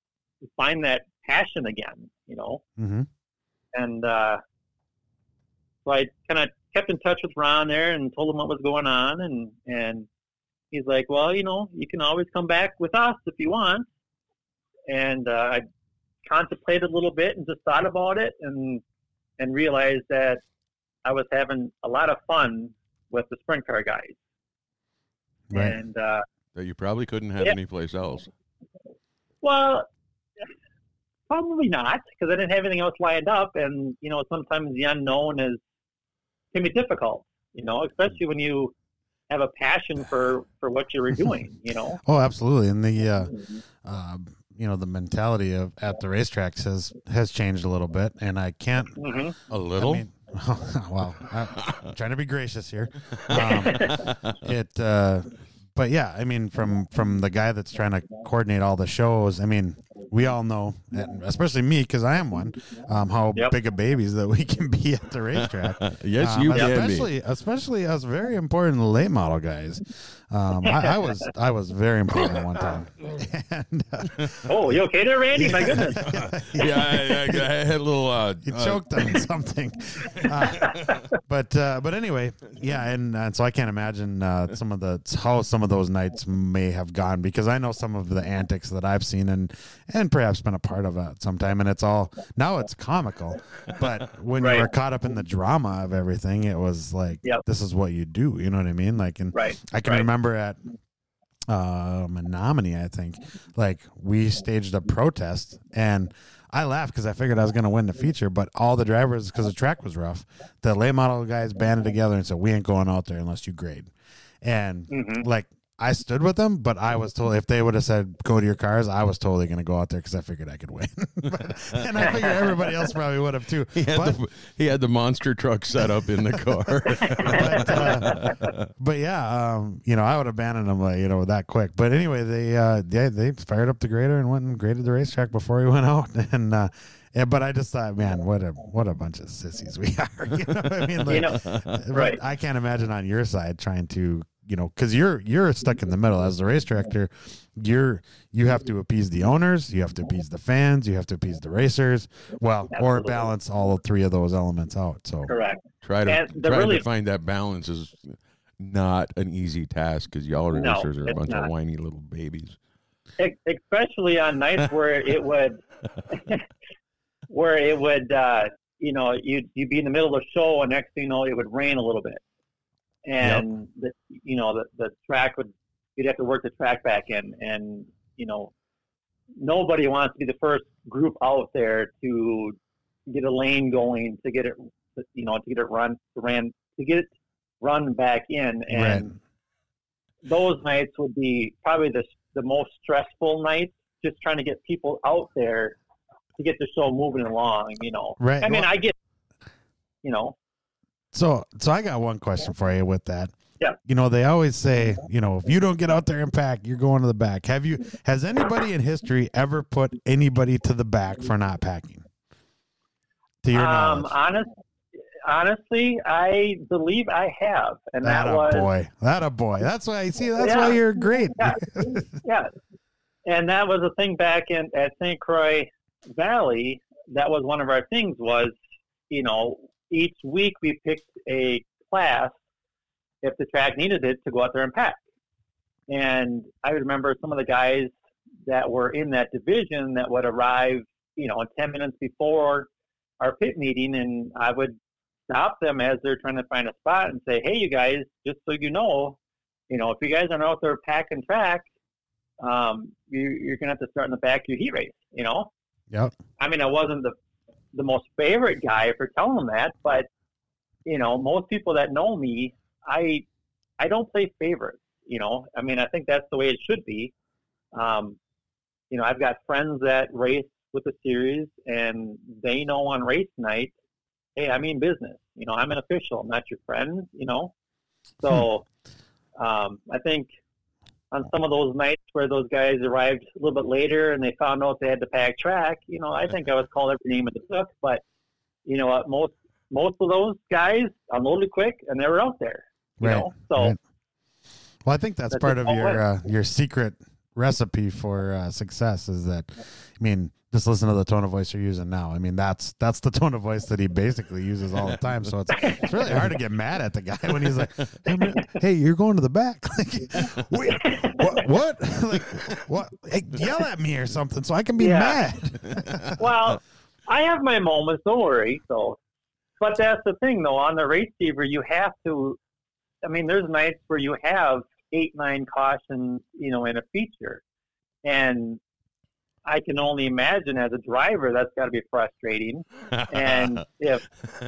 find that passion again, you know, Mm-hmm. and uh, so I kind of kept in touch with Ron there and told him what was going on, and and he's like, well, you know, you can always come back with us if you want, and uh, I contemplated a little bit and just thought about it and and realized that I was having a lot of fun with the sprint car guys, Right. and uh, That you probably couldn't have Yeah. anyplace else. Well, probably not, because I didn't have anything else lined up, and you know, sometimes the unknown is can be difficult. You know, especially when you have a passion for for what you were [laughs] doing. You know. Oh, absolutely. And the uh, uh, you know the mentality of at the racetracks has has changed a little bit, and I can't. hmm A little? I mean, [laughs] well, I'm trying to be gracious here. [laughs] Um, it, uh, but yeah, I mean, from from the guy that's trying to coordinate all the shows, I mean, we all know, and especially me because I am one, um, how Yep. big of babies that we [laughs] can be at the racetrack. [laughs] yes, Um, you can be. especially especially us very important late model guys. Um, I, I was I was very important one time. [laughs] And, uh, Oh, you okay there, Randy? My goodness. Yeah, I, I, I had a little. Uh, He uh, choked on something. Uh, but uh, but anyway, yeah, and, uh, so I can't imagine uh, some of the how some of those nights may have gone because I know some of the antics that I've seen and and perhaps been a part of it sometime. And it's all now it's comical, but when you Right. were caught up in the drama of everything, it was like Yep. this is what you do. You know what I mean? Like, and Right. I can right. remember at uh, Menominee, I think, like we staged a protest and I laughed because I figured I was going to win the feature, but all the drivers, because the track was rough, the late model guys banded together and said, "We ain't going out there unless you grade." And Mhm. like I stood with them, but I was told if they would have said go to your cars, I was totally going to go out there because I figured I could win, but, [laughs] and I figured everybody else probably would have too. He had, But- the, he had the monster truck set up in the car. [laughs] but, uh, but yeah, um, you know, I would abandon them, like, you know, that quick. But anyway, they, uh, yeah, they fired up the grader and went and graded the racetrack before we went out. [laughs] And, uh, yeah, but I just thought, man, what a what a bunch of sissies we are. You know, what I mean, like, You know, right. I can't imagine on your side trying to, you know, because you're you're stuck in the middle as the race director. You're you have to appease the owners, you have to appease the fans, you have to appease the racers. Well, or balance all three of those elements out. So correct. try to try really- to find that balance is not an easy task because y'all No, racers are a it's bunch of whiny little babies. Especially on nights where it would [laughs] where it would uh you know you'd you'd be in the middle of the show and next thing you know it would rain a little bit and the you know the the track would you'd have to work the track back in and you know nobody wants to be the first group out there to get a lane going to get it you know to get it run ran to get it run back in and Right. those nights would be probably the the most stressful nights. Just trying to get people out there to get the show moving along. You know, Right. I mean, Well- I get, you know, So, so I got one question for you with that. Yeah. You know, they always say, you know, if you don't get out there and pack, you're going to the back. Have you? Has anybody in history ever put anybody to the back for not packing? To your um, knowledge, honest, honestly, I believe I have, and that, that, a was boy, that a boy. That's why I see. That's Yeah. why you're great. Yeah. yeah, and that was a thing back in at St. Croix Valley. That was one of our things. Was you know each week we picked a class if the track needed it to go out there and pack. And I remember some of the guys that were in that division that would arrive, you know, 10 minutes before our pit meeting, and I would stop them as they're trying to find a spot and say, "Hey, you guys, just so you know, you know, if you guys aren't out there packing track, um, you, you're gonna have to start in the back of your heat race." You know, Yep. I mean, I wasn't the the most favorite guy for telling them that, but you know, most people that know me, I I don't play favorites. You know, I mean, I think that's the way it should be. Um, you know, I've got friends that race with the series, and they know on race night, hey, I mean business. You know, I'm an official. I'm not your friend. You know, so um, I think on some of those nights where those guys arrived a little bit later and they found out they had to pack track, you know, I think I was called every name of the book. But you know what, most most of those guys unloaded quick and they were out there. You Right, know, so right. Well, I think that's, That's part of your uh, your secret recipe for uh, success is that, I mean, just listen to the tone of voice you're using now. I mean, that's that's the tone of voice that he basically uses all the time. So it's it's really hard to get mad at the guy when he's like, "Hey, man, hey you're going to the back." [laughs] like, wait, what? What? [laughs] like, what? Hey, yell at me or something so I can be Yeah. mad. [laughs] well, I have my moments. Don't worry. So, but that's the thing, though. On the Raceceiver, you have to. I mean, there's nights where you have eight, nine cautions, you know, in a feature, and I can only imagine as a driver that's got to be frustrating. And [laughs] if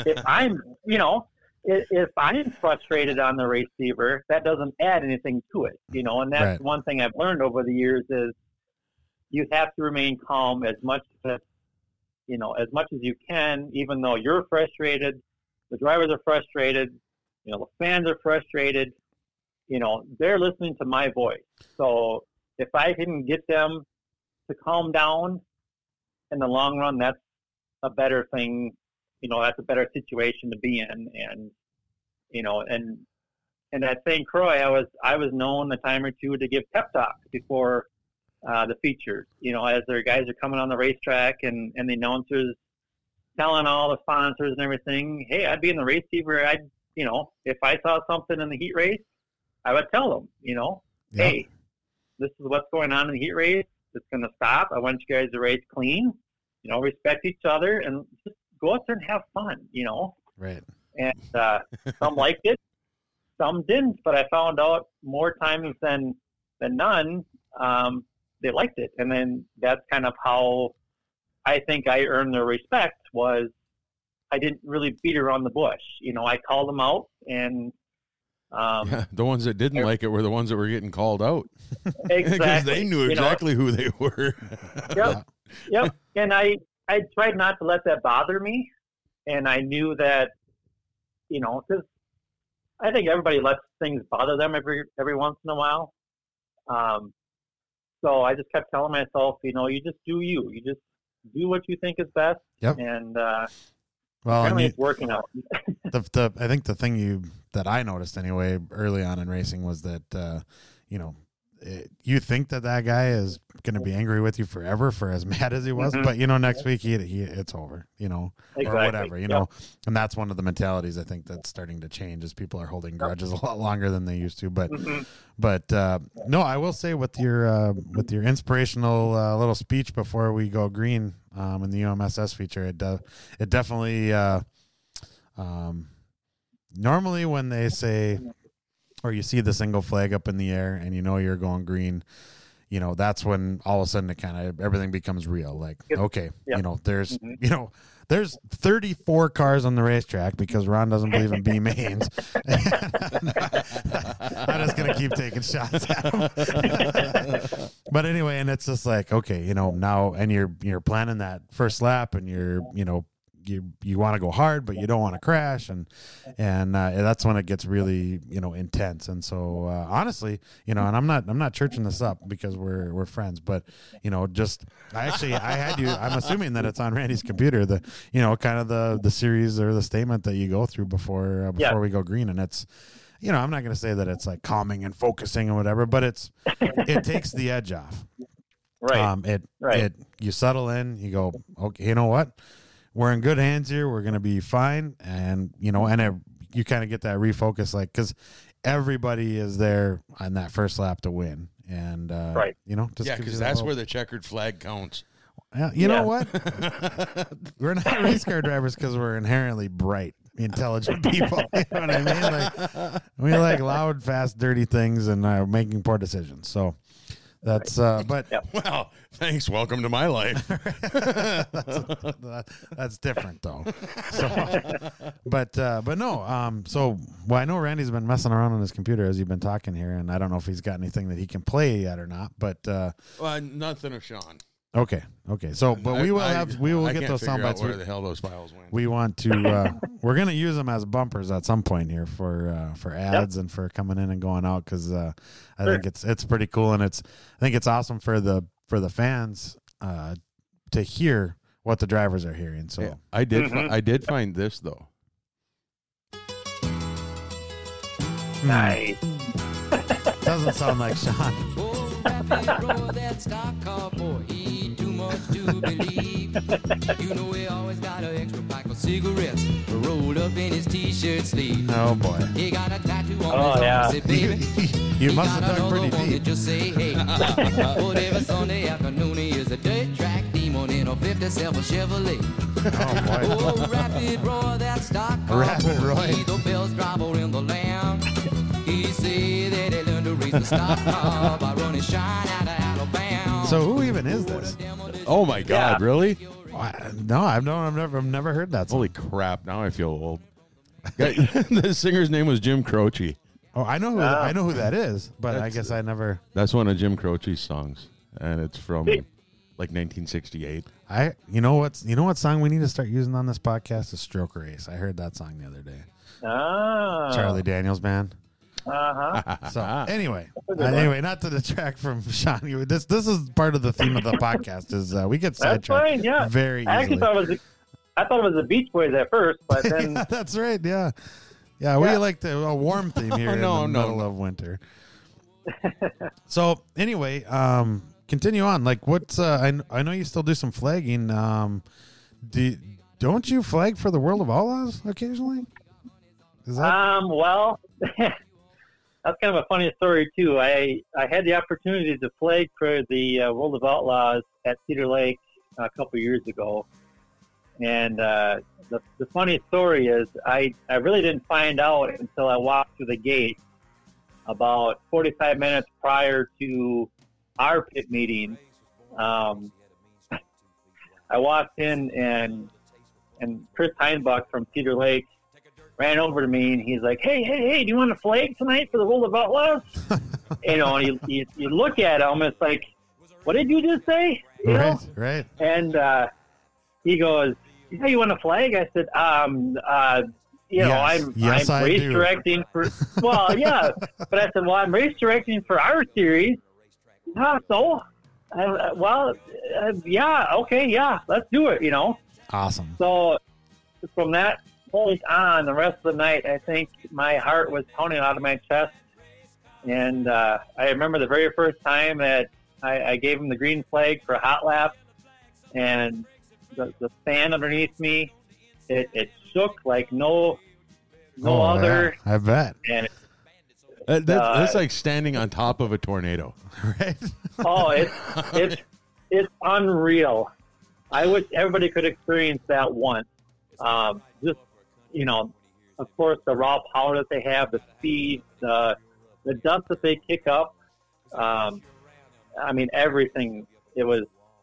if I'm, you know, if, if I'm frustrated on the Raceceiver, that doesn't add anything to it, you know. And that's Right. one thing I've learned over the years is you have to remain calm as much as you know as much as you can, even though you're frustrated, the drivers are frustrated, you know, the fans are frustrated. You know, they're listening to my voice. So if I can get them to calm down in the long run, that's a better thing. You know, that's a better situation to be in. And you know, and and at St. Croix, I was I was known a time or two to give pep talks before uh, the features. You know, as their guys are coming on the racetrack and and the announcers telling all the sponsors and everything, hey, I'd be in the Raceceiver. I'd you know, if I saw something in the heat race, I would tell them. You know, Yep. hey, this is what's going on in the heat race. It's going to stop. I want you guys to race clean, you know, respect each other, and just go out there and have fun, you know. Right. And uh, some liked it, some didn't. But I found out more times than than none, um, they liked it, and then that's kind of how I think I earned their respect was I didn't really beat around the bush. You know, I called them out, and um, [laughs] the ones that didn't like it were the ones that were getting called out [laughs] because exactly they knew you know, exactly who they were. [laughs] Yep. yep. And I, I tried not to let that bother me. And I knew that, you know, because I think everybody lets things bother them every every once in a while. Um, so I just kept telling myself, you know, you just do you. You just do what you think is best. Yep. And uh, Well, and you, it's working out. [laughs] the, the I think the thing you that I noticed anyway early on in racing was that uh, you know it, you think that that guy is going to be angry with you forever for as [laughs] mad as he was, Mhm. but you know next week he, he it's over, you know, exactly. or whatever, you Yep. know, and that's one of the mentalities I think that's starting to change as people are holding grudges [laughs] a lot longer than they used to, but Mhm. but uh, no, I will say with your uh, with your inspirational uh, little speech before we go green um, in the UMSS feature, it de- it definitely. Uh, um, normally, when they say or you see the single flag up in the air and you know you're going green, you know that's when all of a sudden it kind of everything becomes real. Like Yep. okay, Yep. you know there's Mhm. you know. There's 34 cars on the racetrack because Ron doesn't believe in B mains. [laughs] [laughs] I'm just gonna keep taking shots at him. [laughs] but anyway, and it's just like okay, you know now, and you're you're planning that first lap, and you're you know you you want to go hard, but you don't want to crash, and and uh, that's when it gets really you know intense. And so uh, honestly, you know, and I'm not I'm not churching this up because we're we're friends, but you know, just I actually I had you. I'm assuming that it's on Randy's computer. The you know kind of the the series or the statement that you go through before uh, before Yeah. we go green, and it's you know I'm not going to say that it's like calming and focusing and whatever, but it's it takes the edge off. Right. Um, it Right. it you settle in. You go, okay, you know what? We're in good hands here. We're gonna be fine, and you know, and it, you kind of get that refocus, like because everybody is there on that first lap to win, and uh, Right. You know, just yeah, because you that that's hope. where the checkered flag counts. Yeah, you know what? [laughs] we're not race car drivers because we're inherently bright, intelligent people. [laughs] You know what I mean? Like we like loud, fast, dirty things, and uh, making poor decisions. So that's. Uh, [laughs] but Yep. Well, thanks. Welcome to my life. [laughs] that's, [laughs] that- that's different though. So, but uh, but no. Um. So well, I know Randy's been messing around on his computer as you've been talking here, and I don't know if he's got anything that he can play yet or not. But uh, well, nothing of Sean. Okay, okay. So, but I- we will I- have we will I get those sound bites. Where We, the hell those files went? we want to. Uh, [laughs] we're gonna use them as bumpers at some point here for uh, for ads and for coming in and going out because uh, I Sure. think it's it's pretty cool and it's I think it's awesome for the for the fans uh, to hear what the drivers are hearing. So. Yeah, I did. Mhm. Fi- I did find this though. Hmm. nice. Doesn't sound like [laughs] Sean. To believe. You know he always got an extra pack of cigarettes rolled up in his t-shirt sleeve. Oh boy. He got a tattoo on Oh, his yeah. arm, say, baby. [laughs] you he must got have done another pretty one that deep. just say, hey. but every Sunday afternoon he is a dirt track demon in a 57 Chevrolet. Oh boy. Oh, Rapid Roy, that stock car Rapid boy, Roy. he the best driver in the land. He say that he learned to race a stock car by running shine out of Alabama. So who even is this? Oh my God! Yeah. Really? I- No, I've no, I've never, I've never heard that. Song. Holy crap! Now I feel old. [laughs] [laughs] The singer's name was Jim Croce. Oh, I know who Ah. I know who that is, but I guess I never. That's one of Jim Croce's songs, and it's from like 1968. I you know what's you know what song we need to start using on this podcast is Stroker Ace. I heard that song the other day. Ah. Charlie Daniels band. Uh-huh. [laughs] So [laughs] anyway, uh, anyway, not to detract from [laughs] Sean. This this is part of the theme of the podcast. Is uh, we get That's sidetracked fine, yeah. very I actually thought it was a, I thought it was the Beach Boys at first, but then yeah, that's right. Yeah, yeah. We Yeah. like the a warm theme here in No, the no, middle no. of winter. so anyway, um, continue on. Like, what's uh, I I know you still do some flagging. Um, do don't you flag for the World of Outlaws occasionally? Is that um well that's kind of a funny story too. I I had the opportunity to play for the uh, World of Outlaws at Cedar Lake a couple years ago, and uh, the the funny story is I I really didn't find out until I walked through the gate about 45 minutes prior to our pit meeting. Um, [laughs] I walked in and and Chris Heinbach from Cedar Lake ran over to me and he's like, "Hey, hey, hey, do you want a flag tonight for the World of Outlaws?" [laughs] you know, and you, you you look at him, it's like, "What did you just say?" You know? Right, right. And uh, he goes, "Yeah, you want a flag?" I said, "Um, uh, you know, I'm Yes, I'm race do." directing for [laughs] well, yeah, but I said, well, I'm race directing for our series. Ah, so, uh, well, uh, yeah, okay, yeah, let's do it. You know, Awesome. so from that point on, the rest of the night, I think my heart was pounding out of my chest. And uh, I remember the very first time that I, I gave him the green flag for a hot lap, and the, the fan underneath me, it, it shook like no no Oh, other. yeah, I bet. And That, that, Uh, that's like standing on top of a tornado. [laughs] Right. oh, it's it's it's unreal. I wish everybody could experience that once. Um, just you know, of course, the raw power that they have, the speed, the the dust that they kick up. Um, I mean, everything. It was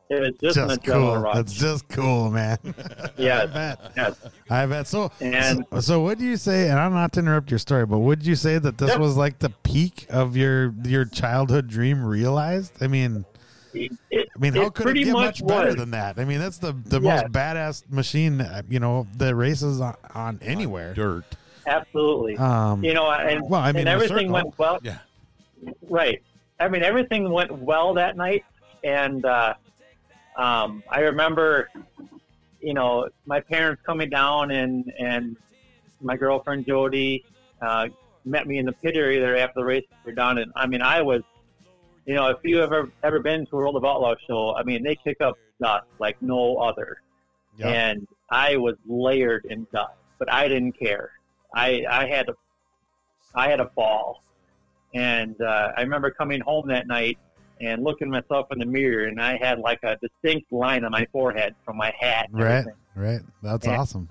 it was just, Just cool. rush. That's just cool, man. [laughs] Yeah, [laughs] I bet. Yes. I bet. So, And- so, so what do you say? And I'm not to interrupt your story, but would you say that this was like the peak of your your childhood dream realized? I mean, It, I mean, how it could it pretty get much much better was. than that? I mean, that's the the Yes. most badass machine, uh, you know, that races on, on anywhere. Dirt. Absolutely. Um, you know, and, well, I mean, and everything went well. Yeah. Right. I mean, everything went well that night, and uh, um, I remember, you know, my parents coming down and and my girlfriend Jody uh, met me in the pit area there after the race were done, and I mean, I was, you know, if you ever ever been to a World of Outlaw show, I mean, they kick up dust like no other, yeah. and I was layered in dust, but I didn't care. I I had a I had a ball, and uh, I remember coming home that night and looking myself in the mirror, and I had like a distinct line on my forehead from my hat. and right, everything. right. That's Yeah. awesome.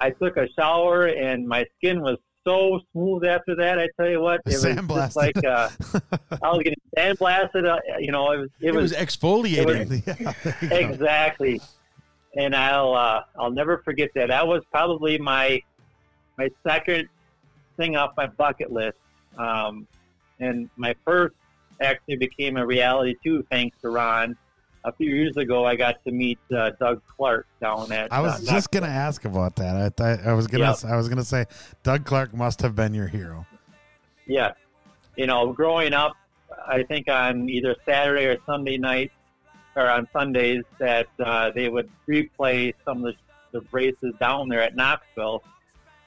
I took a shower, and my skin was so smooth after that. I tell you what, it was just like uh, I was getting sandblasted. Uh, you know, it was it, It was was exfoliating. Yeah, [laughs] there you go. exactly. And I'll uh, I'll never forget that. That was probably my my second thing off my bucket list. Um, and my first actually became a reality too, thanks to Ron. A few years ago, I got to meet uh, Doug Clark down at. I was uh, just gonna ask about that. I thought I was gonna Yep. I was gonna say Doug Clark must have been your hero. Yeah. You know, growing up, I think on either Saturday or Sunday night, or on Sundays, that uh, they would replay some of the, the races down there at Knoxville.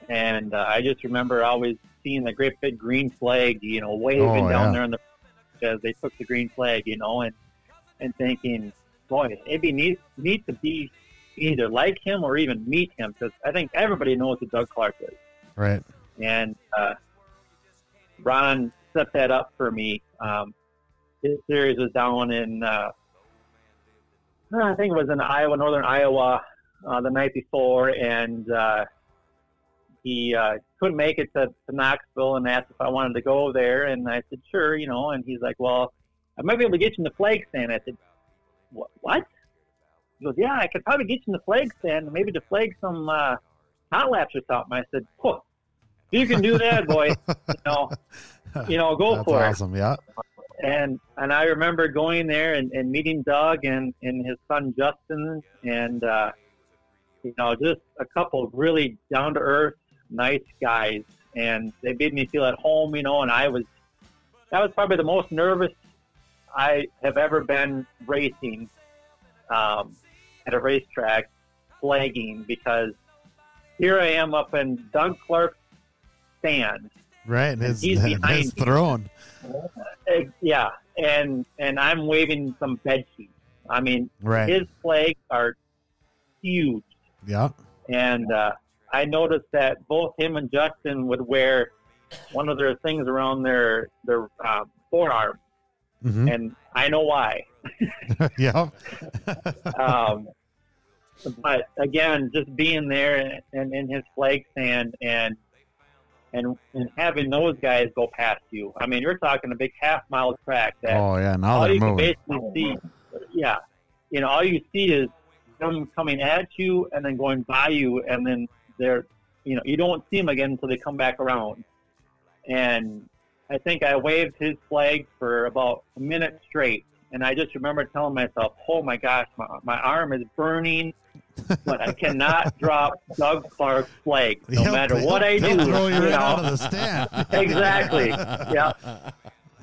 And uh, I just remember always seeing the great big green flag, you know, waving Oh, down yeah. there in the as they took the green flag, you know, and and thinking, boy, it'd be neat neat to be either like him or even meet him because I think everybody knows who Doug Clark is Right. and uh, Ron set that up for me. Um, his series was down in, uh, I think it was in Iowa, northern Iowa, uh, the night before, and uh, he uh, couldn't make it to, to Knoxville and asked if I wanted to go there, and I said sure, you know, and he's like, well, I might be able to get you in the flag stand. I said, what? What? He goes, yeah, I could probably get you in the flag stand, and maybe to flag some uh, hot laps or something. I said, "Whoa, if you can do that, boy, you know, [laughs] you know, go That's for it. awesome. Yeah. And and I remember going there and, and meeting Doug and, and his son Justin and uh, you know just a couple of really down to earth, nice guys, and they made me feel at home. You know, and I was that was probably the most nervous I have ever been racing um, at a racetrack, flagging because here I am up in Doug Clark's stand Right. And his, he's [laughs] behind his throne. uh, yeah, and and I'm waving some bed sheets. I mean, Right. his flags are huge, yeah. and uh, I noticed that both him and Justin would wear one of their things around their their uh, forearm, Mhm. and I know why. [laughs] yeah. [laughs] um, but again, just being there and in his flag stand and and and having those guys go past you. I mean, you're talking a big half mile track that oh yeah. Now all they're you can moving. basically see, yeah, you know, all you see is them coming at you and then going by you, and then they're, you know, you don't see them again until they come back around. And I think I waved his flag for about a minute straight, and I just remember telling myself, "Oh my gosh, my, my arm is burning." but I cannot [laughs] drop Doug Clark's flag, no matter what I do. throw you right out of the stand. [laughs] exactly. Yeah. [laughs]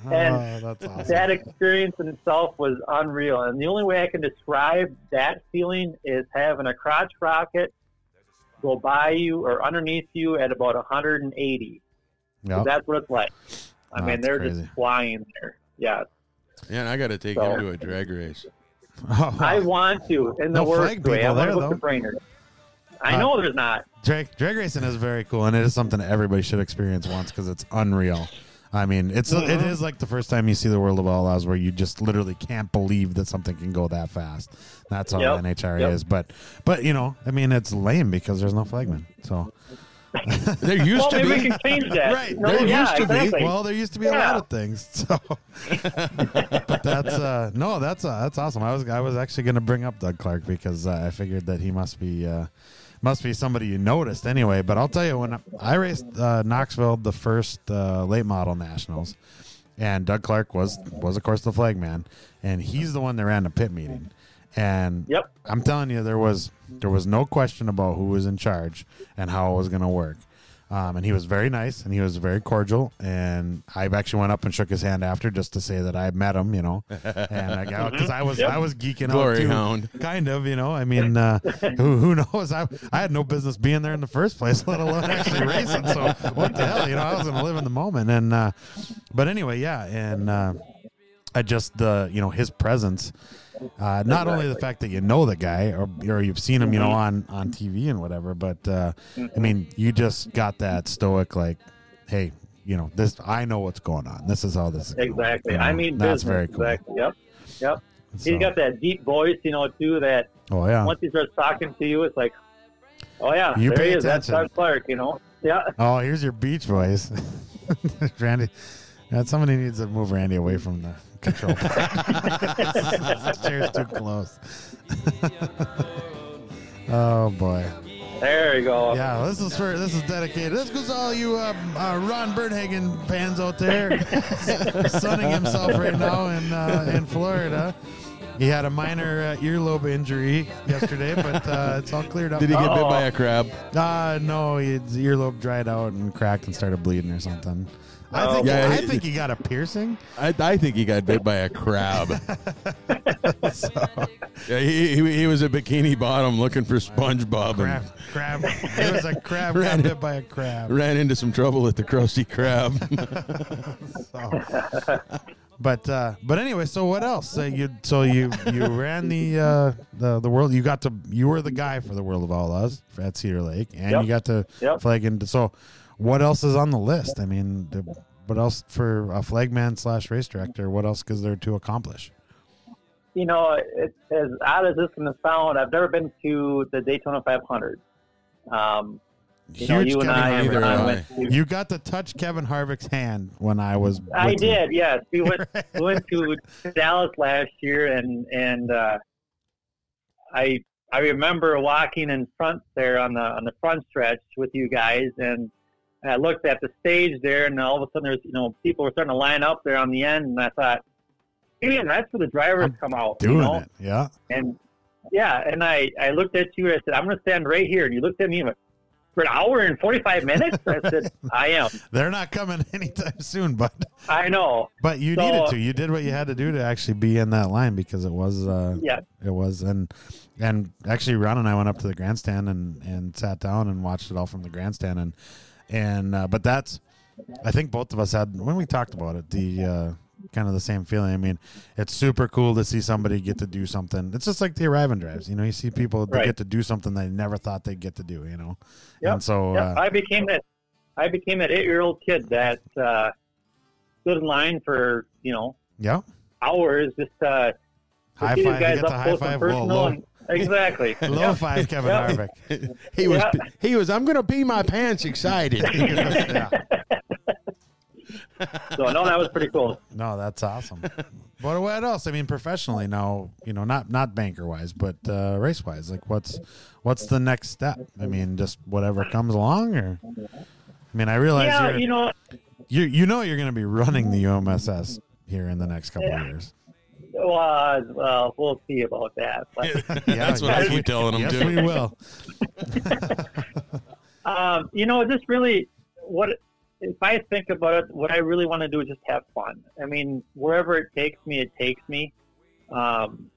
Oh, and oh, awesome. that experience in itself was unreal. And the only way I can describe that feeling is having a crotch rocket go by you or underneath you at about 180. Yep. That's what it's like. I Oh, mean, they're crazy. just flying there. Yeah. Yeah, and I got to take So- him to a drag race. [laughs] Oh, I want to in the No worst flag way. I people want to there, though. to Brainerd. I Uh, know there's not. drag drag racing is very cool, and it is something everybody should experience once because it's unreal. I mean, it's it Mm-hmm. is like the first time you see the world of all outlaws, where you just literally can't believe that something can go that fast. That's how Yep. NHRA Yep. is, but but you know, I mean, it's lame because there's no flagman. So [laughs] There used Well, to maybe we be. can change that. Right, No, there yeah, used to exactly. be. Well, there used to be a lot of things. So, [laughs] but that's uh, no, that's uh, that's awesome. I was I was actually going to bring up Doug Clark because uh, I figured that he must be uh, must be somebody you noticed anyway. But I'll tell you when I raced uh, Knoxville the first uh, late model nationals, and Doug Clark was was of course the flag man, and he's the one that ran the pit meeting. And Yep. I'm telling you, there was there was no question about who was in charge and how it was going to work. Um, and he was very nice and he was very cordial. And I actually went up and shook his hand after just to say that I met him, you know. And I got because I was Yep. I was geeking Glory out too, hound. kind of, you know. I mean, uh, who who knows? I I had no business being there in the first place, let alone actually racing. So what the hell, you know? I was going to live in the moment. And uh, but anyway, yeah, and uh, I just the you know his presence. Uh, not only the fact that you know the guy or, or you've seen him, you know, on, on TV and whatever, but uh, I mean, you just got that stoic, like, hey, you know, this I know what's going on. This is how this is. going," Exactly. know? I mean, that's business. very cool. Exactly. Yep. Yep. So- He's got that deep voice, you know, too. That oh yeah. once he starts talking to you, it's like, oh yeah, You there pay he is. That's attention. Doug Clark, you know. Yeah. Oh, here's your beach voice, [laughs] Randy. Yeah, somebody needs to move Randy away from the control. [laughs] This chair's too close. [laughs] oh boy. There you go. Yeah, this is for this is dedicated. This goes all you uh, uh, Ron Birdhagen fans out there, [laughs] sunning himself right now in uh, in Florida. He had a minor uh, earlobe injury yesterday, but uh, it's all cleared up. Did he get bit by a crab? Uh, no, his earlobe dried out and cracked and started bleeding or something. I think Yeah, I he- think he got a piercing. I, I think he got bit by a crab. [laughs] So, yeah, he, he, he was a bikini bottom looking for SpongeBob crab, crab. It was a [laughs] crab got Ran- bit by a crab. ran into some trouble at the Krusty Krab. [laughs] So, but uh, but anyway, so what else? Uh, you so you you ran the uh, the the world. You got to you were the guy for the World of Outlaws at Cedar Lake, and Yep. you got to Yep. flag into. So, what else is on the list? I mean, what else for a flagman slash race director? What else is there to accomplish? You know, it, as odd as this can sound, I've never been to the Daytona 500. Um, you know, you and I, I went to You got to touch Kevin Harvick's hand when I was. I you. did, yes. We went [laughs] we went to Dallas last year, and and uh, I I remember walking in front there on the on the front stretch with you guys, and I looked at the stage there, and all of a sudden there's you know people were starting to line up there on the end, and I thought, man, that's where the drivers I'm come out, doing you know? it. Yeah. And yeah, and I I looked at you, and I said, I'm going to stand right here, and you looked at me and went, for an hour and 45 minutes. I said, [laughs] I am. They're not coming [laughs] anytime soon, but I know. but you So- needed to. You did what you had to do to actually be in that line because it was uh Yeah. it was and and actually Ron and I went up to the grandstand and and sat down and watched it all from the grandstand and and uh, but that's I think both of us had when we talked about it the uh kind of the same feeling. I mean, it's super cool to see somebody get to do something. It's just like the arrive and drives. You know, you see people that Right. get to do something they never thought they'd get to do. You know, Yep. and so Yeah, uh, I became that I became an eight-year-old kid that uh, stood in line for you know Yeah. hours just uh, to High five. You guys get the up high close five. and personal. low, And, exactly. [laughs] low Yeah. five, Kevin Yeah. Harvick. [laughs] he was Yeah. he was I'm gonna pee my pants excited. yeah. [laughs] So no, that was pretty cool. No, that's awesome. But what else? I mean, professionally now, you know, not not banker wise, but uh, race wise. Like, what's what's the next step? I mean, just whatever comes along, or I mean, I realize Yeah, you know, you you know you're going to be running the UMSS here in the next couple of years. Well, uh, well, we'll see about that. But Yeah, [laughs] That's what I keep telling him yes, too. we will. [laughs] um, you know, just really what if I think about it, what I really want to do is just have fun. I mean, wherever it takes me, it takes me. Um,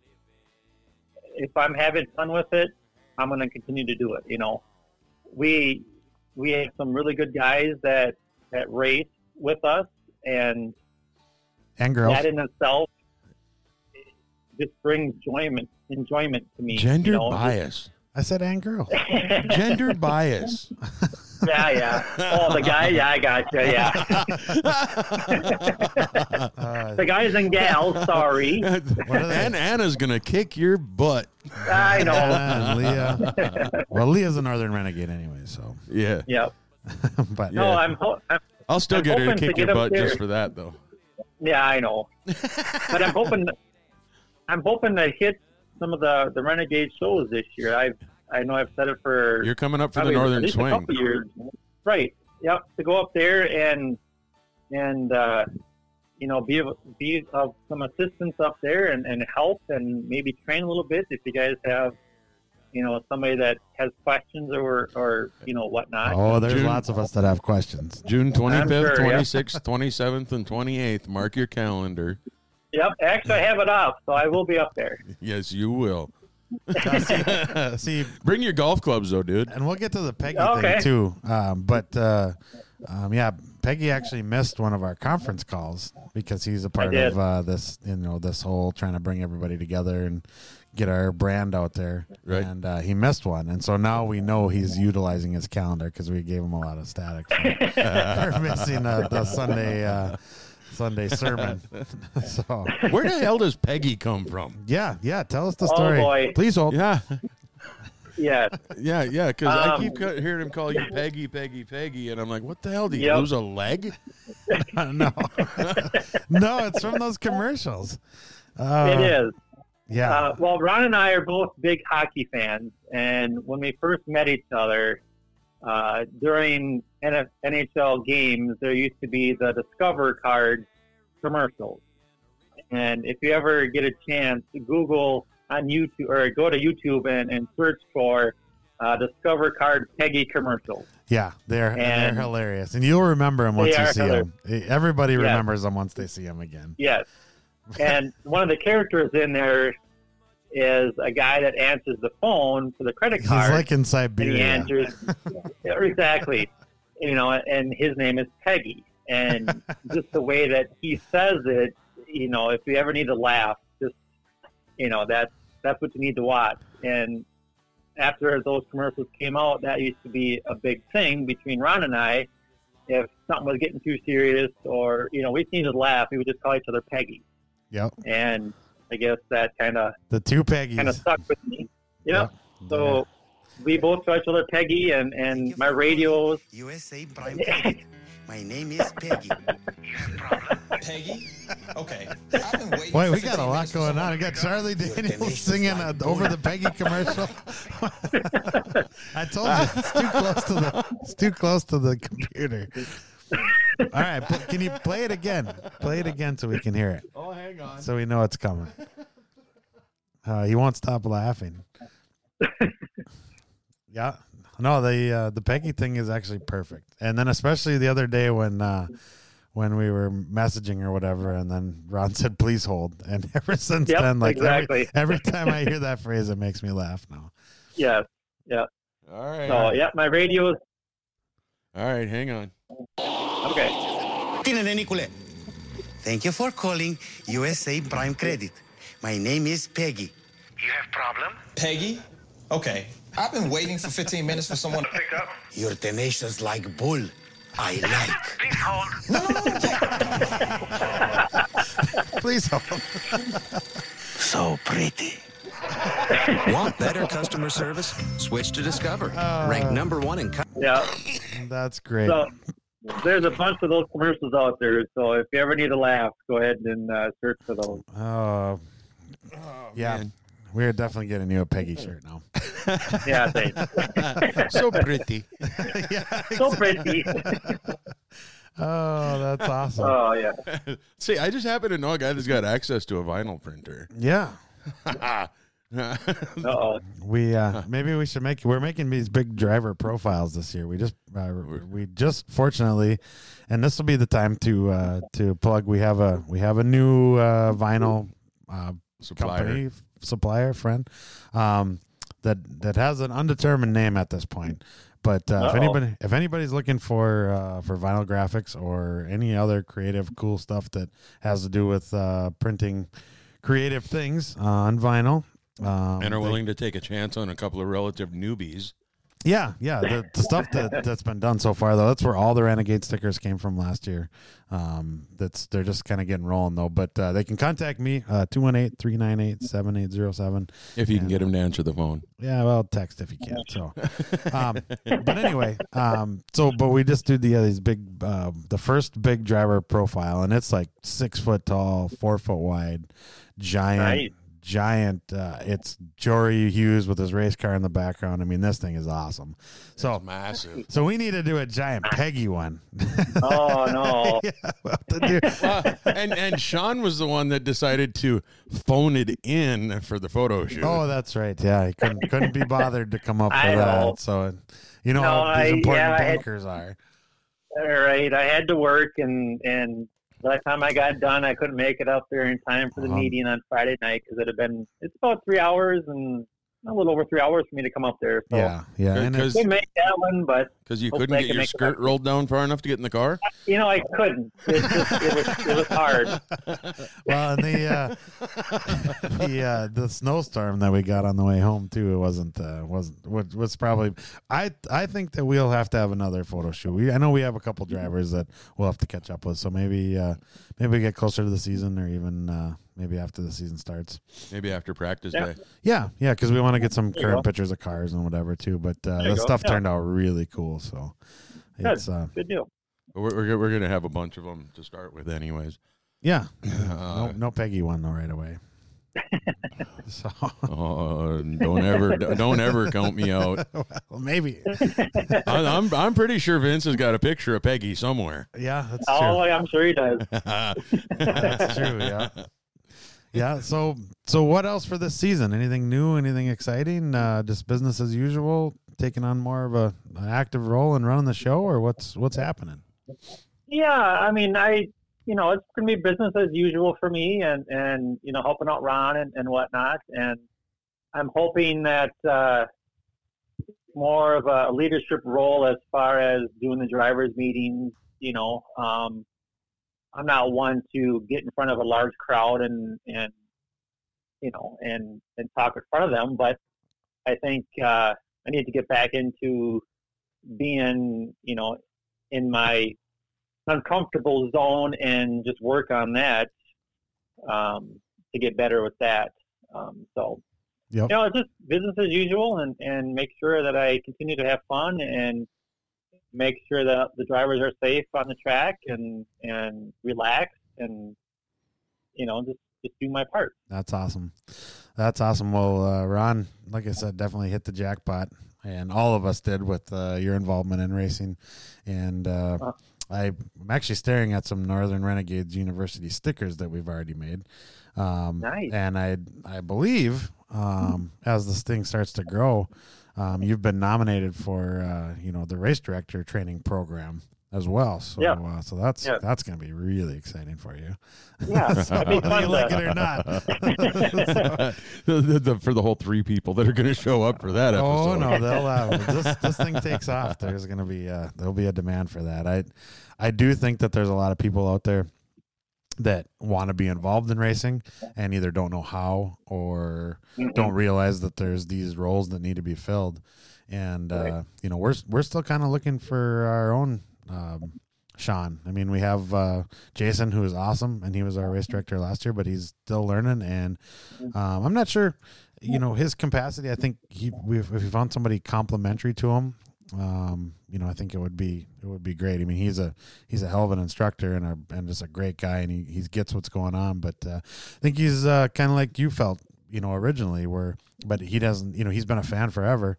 if I'm having fun with it, I'm going to continue to do it. You know, we we have some really good guys that that race with us, and And girls, that in itself just brings enjoyment enjoyment to me. Gender you know? bias. I said and girl. [laughs] Gender bias. [laughs] yeah, yeah. Oh, the guy. Yeah, I got you. Yeah. [laughs] The guys and gals, sorry. What are they? and Anna's gonna kick your butt. I know. Anna and Leah. Well, Leah's a Northern Renegade anyway, so. Yeah. Yep. but No, Yeah. I'm, ho- I'm. I'll still I'm get her to hoping to kick your butt there. just for that though. Yeah, I know. but I'm hoping. I'm hoping to hit some of the the renegade shows this year. I've. I know I've said it for You're coming up for the probably at northern least a swing. couple years. Right. Yep. To go up there and and uh, you know be of, be of some assistance up there and, and help and maybe train a little bit if you guys have you know somebody that has questions or or you know whatnot. Oh, there's June- lots of us that have questions. June 25th, sure, yeah. 26th, 27th, and 28th. Mark your calendar. Yep. Actually, I have it up, so I will be up there. Yes, you will. [laughs] See, Bring your golf clubs though, dude. and we'll get to the Peggy Okay. thing too. Um, but uh, um, yeah, Peggy actually missed one of our conference calls because he's a part of uh, this, you know, this whole trying to bring everybody together and get our brand out there. Right. And uh, he missed one, and so now we know he's utilizing his calendar because we gave him a lot of static for, [laughs] for missing uh, the Sunday uh, Sunday sermon. [laughs] so Where the hell does Peggy come from? yeah, yeah. Tell us the Oh, story, boy. please hold. Yeah, Yes. yeah, yeah. Because I Um, keep hearing him call you Peggy, Peggy, Peggy, and I'm like, what the hell? Do you Yep. lose a leg? [laughs] no, [laughs] no, it's from those commercials. Uh, it is. Yeah. Uh, well, Ron and I are both big hockey fans, and when we first met each other uh, during NF- NHL games, there used to be the Discover card commercials. And if you ever get a chance, Google on YouTube or go to YouTube and, and search for uh, Discover card Peggy commercials. yeah, they're and they're hilarious, and you'll remember them once you see them. Everybody remembers them once they see them again. Yes. And one of the characters in there is a guy that answers the phone for the credit card. He's like in and he answers [laughs] exactly. You know and his name is peggy. And [laughs] just the way that he says it you know if you ever need to laugh just you know that's that's what you need to watch. And after those commercials came out that used to be a big thing between ron and i. If something was getting too serious or you know we just needed to laugh we would just call each other peggy. Yep, and i guess that kind of the two Peggies. kind of stuck with me yep. Yeah. So we both call each other Peggy, and, and my radios. USA Prime Credit. My name is Peggy. [laughs] Peggy? Okay. I've been waiting Boy, for we got a lot going on. We to got pick up. Charlie Daniels singing uh, over the Peggy commercial. [laughs] I told you it's too close to the it's too close to the computer. [laughs] All right, pl- can you play it again? Play it again so we can hear it. Oh, hang on. so we know it's coming. Uh, he won't stop laughing. [laughs] yeah, no, the uh, the Peggy thing is actually perfect. And then especially the other day when uh, when we were messaging or whatever, and then Ron said, "Please hold." And [laughs] ever since Yep, then, like exactly. every, every [laughs] time I hear that phrase, it makes me laugh now. Yes. Yeah. All right. So yeah, my radios. All right, hang on. Okay. Tinenenicule. Thank you for calling USA Prime Credit. My name is Peggy. You have problem? Peggy? Okay. I've been waiting for 15 minutes for someone to pick up. You're tenacious like bull. I like. Please hold. [laughs] Please hold. So pretty. Want better customer service? Switch to Discover. Ranked number one in. cu- Yeah. That's great. So there's a bunch of those commercials out there. So if you ever need a laugh, go ahead and uh, search for those. Oh, yeah. man. We're definitely getting you a Peggy shirt now. [laughs] Yeah, thanks. [laughs] so pretty. [laughs] yeah. so pretty. Oh, that's awesome. Oh yeah. See, I just happen to know a guy that's got access to a vinyl printer. yeah. Uh oh. We uh maybe we should make we're making these big driver profiles this year. We just uh, we just fortunately and this will be the time to uh to plug we have a we have a new uh vinyl uh Supplier. company supplier friend um that that has an undetermined name at this point. But uh, if anybody if anybody's looking for uh, for vinyl graphics or any other creative cool stuff that has to do with uh, printing creative things on vinyl um, and are they- willing to take a chance on a couple of relative newbies. yeah, yeah. The, the stuff that that's been done so far, though, that's where all the renegade stickers came from last year. Um, that's they're just kind of getting rolling though. But uh, they can contact me uh, 218-398-7807. If you can get him to answer the phone. Yeah, well, text if you can. So, um, but anyway, um, so but we just do the uh, these big, uh, the first big driver profile, and it's like six foot tall, four foot wide, giant, Nice. Giant. Uh, it's Jory Hughes with his race car in the background. I mean, this thing is awesome. So, Massive. so we need to do a giant Peggy one. [laughs] Oh no. [laughs] yeah, well, to do. [laughs] Well, and and Sean was the one that decided to phone it in for the photo shoot. Oh, that's right. Yeah, he couldn't couldn't be bothered to come up for I know. that. So, you know No, how these I- important yeah, I had- bankers are. All right. I had to work, and and by the time I got done, I couldn't make it up there in time for the Uh-huh. meeting on Friday night because it had been it's about three hours and a little over three hours for me to come up there. So Yeah, yeah, and Because it's, we made that one, but because you couldn't get your skirt rolled down far enough to get in the car. you know I couldn't. It, just, it was it was hard. [laughs] well, and the uh, [laughs] the uh, the snowstorm that we got on the way home too. It wasn't uh, wasn't was, was probably. I I think that we'll have to have another photo shoot. We I know we have a couple drivers that we'll have to catch up with. So maybe uh, maybe we get closer to the season, or even uh, maybe after the season starts. Maybe after practice Yeah. day. Yeah, yeah, because we want to get some There current pictures of cars and whatever too. But uh, the stuff Yeah. turned out really cool. So Good. it's uh, Good deal. We're, we're, we're going to have a bunch of them to start with, anyways. yeah. [laughs] Uh, no, no Peggy one though right away. [laughs] so uh, don't ever don't ever count me out. [laughs] well, maybe. I, I'm I'm pretty sure Vince has got a picture of Peggy somewhere. Yeah, that's true. Oh. I'm sure he does. That's true. Yeah. Yeah. So, so what else for this season? Anything new? Anything exciting? Uh, just business as usual. Taking on more of a an active role and running the show, or what's what's happening? Yeah, I mean, I, you know, it's going to be business as usual for me and, and, you know, helping out Ron and, and whatnot. And I'm hoping that, uh, more of a leadership role as far as doing the drivers meetings, you know, um, I'm not one to get in front of a large crowd and, and, you know, and, and talk in front of them, but I think, uh, I need to get back into being, you know, in my uncomfortable zone and just work on that um, to get better with that. Um, so, Yep. you know, it's just business as usual and, and make sure that I continue to have fun and make sure that the drivers are safe on the track and, and relax and, you know, just, just do my part. That's awesome. That's awesome. Well, uh, Ron, like I said, definitely hit the jackpot, and all of us did with uh, your involvement in racing. And uh, Uh. I'm actually staring at some Northern Renegades University stickers that we've already made. Um, Nice. And I, I believe um, as this thing starts to grow, um, you've been nominated for uh, you know the race director training program as well. So, Yeah. uh, so that's Yeah. that's going to be really exciting for you. Yeah, [laughs] that'd be Whether fun you like it or not. [laughs] [laughs] The- the- the- for the whole three people that are going to show up for that episode. Oh no, they'll uh, this this thing takes off. There's gonna be uh, there'll be a demand for that. I I do think that there's a lot of people out there that want to be involved in racing and either don't know how or don't realize that there's these roles that need to be filled. And uh, you know, we're we're still kind of looking for our own um, Sean. I mean, we have uh, Jason, who is awesome, and he was our race director last year, but he's still learning. And um, I'm not sure, you know, his capacity. I think he we, if we found somebody complimentary to him, um, you know, I think it would be it would be great. I mean, he's a he's a hell of an instructor and a and just a great guy, and he he gets what's going on. But uh, I think he's uh, kind of like you felt, you know, originally, where but he doesn't, you know, he's been a fan forever.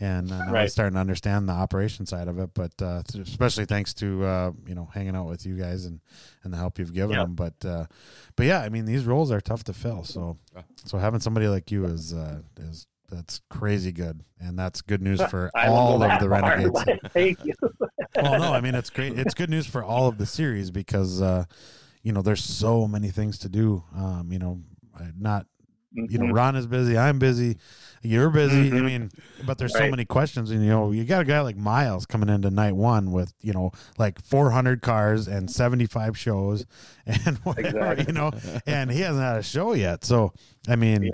And uh, now Right. he's starting to understand the operation side of it, but uh, especially thanks to uh, you know hanging out with you guys and, and the help you've given Yeah. him. But uh, but yeah, I mean these roles are tough to fill. So so having somebody like you is uh, is that's crazy good, and that's good news for [laughs] I all of the renegades. but [laughs] Thank you. [laughs] well, no, I mean it's great. It's good news for all of the series because uh, you know there's so many things to do. Um, you know, uh, not you know. Ron is busy, I'm busy, you're busy. I Mhm. mean, but there's so many questions, and you know you got a guy like Miles coming into night one with you know like 400 cars and 75 shows [laughs] and whatever, Exactly. you know, and he hasn't had a show yet. So I mean. Yeah.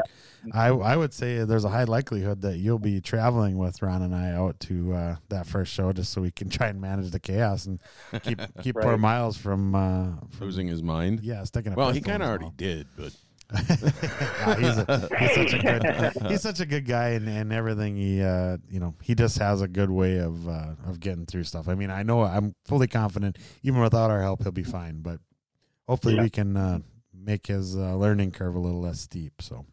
I I would say there's a high likelihood that you'll be traveling with Ron and I out to uh, that first show just so we can try and manage the chaos and keep [laughs] keep poor Miles from, uh, from Losing his mind. yeah sticking. A Well, he kind of already mouth. did, but Yeah, he's, a, he's such a good he's such a good guy and, and everything he uh you know he just has a good way of uh of getting through stuff i mean i know i'm fully confident even without our help he'll be fine but hopefully Yeah. we can uh make his uh, learning curve a little less steep so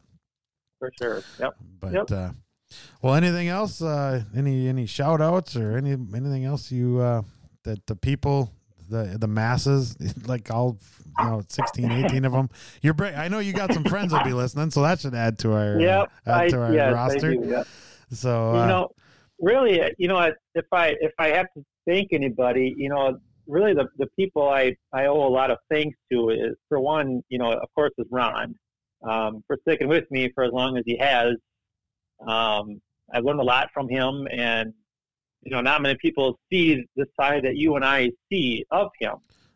For sure. Yep. but Yep. uh well anything else uh any any shout outs or any anything else you uh that the people the the masses [laughs] like all you know 16 18 of them you're bra- i know you got some friends that'll be listening so that should add to our uh, Yep. add I, to our yes, roster do, yeah. so uh, you know, really, you know, if I if I have to thank anybody, you know, really the the people I I owe a lot of thanks to is for one, you know, of course, is Ron um, for sticking with me for as long as he has. Um, I've learned a lot from him, and you know, not many people see the side that you and I see of him.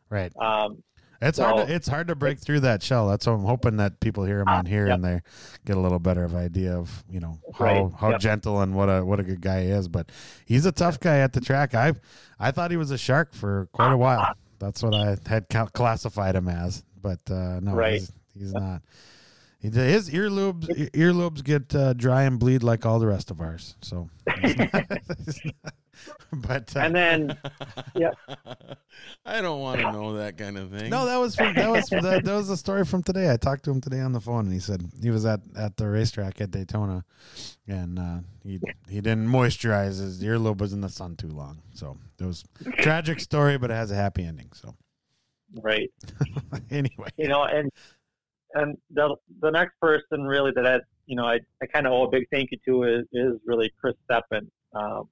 right Um, it's hard to, it's hard to break through that shell that's what i'm hoping that people hear him on here Yep. and they get a little better of idea of you know how Right. how Yep. gentle and what a what a good guy he is but he's a tough guy at the track i i thought he was a shark for quite a while that's what i had classified him as but uh no Right. he's, he's not his earlobes earlobes get uh, dry and bleed like all the rest of ours so not- [laughs] he's not- [laughs] but uh, and then, [laughs] yeah, I don't want to know that kind of thing. No, that was from, that was that, that was a story from today. I talked to him today on the phone, and he said he was at, at the racetrack at Daytona, and uh, he he didn't moisturize his earlobe was in the sun too long. So it was a tragic story, but it has a happy ending. So right. [laughs] anyway, you know, and and the the next person really that I you know I, I kind of owe a big thank you to is is really Chris Steppen. Um,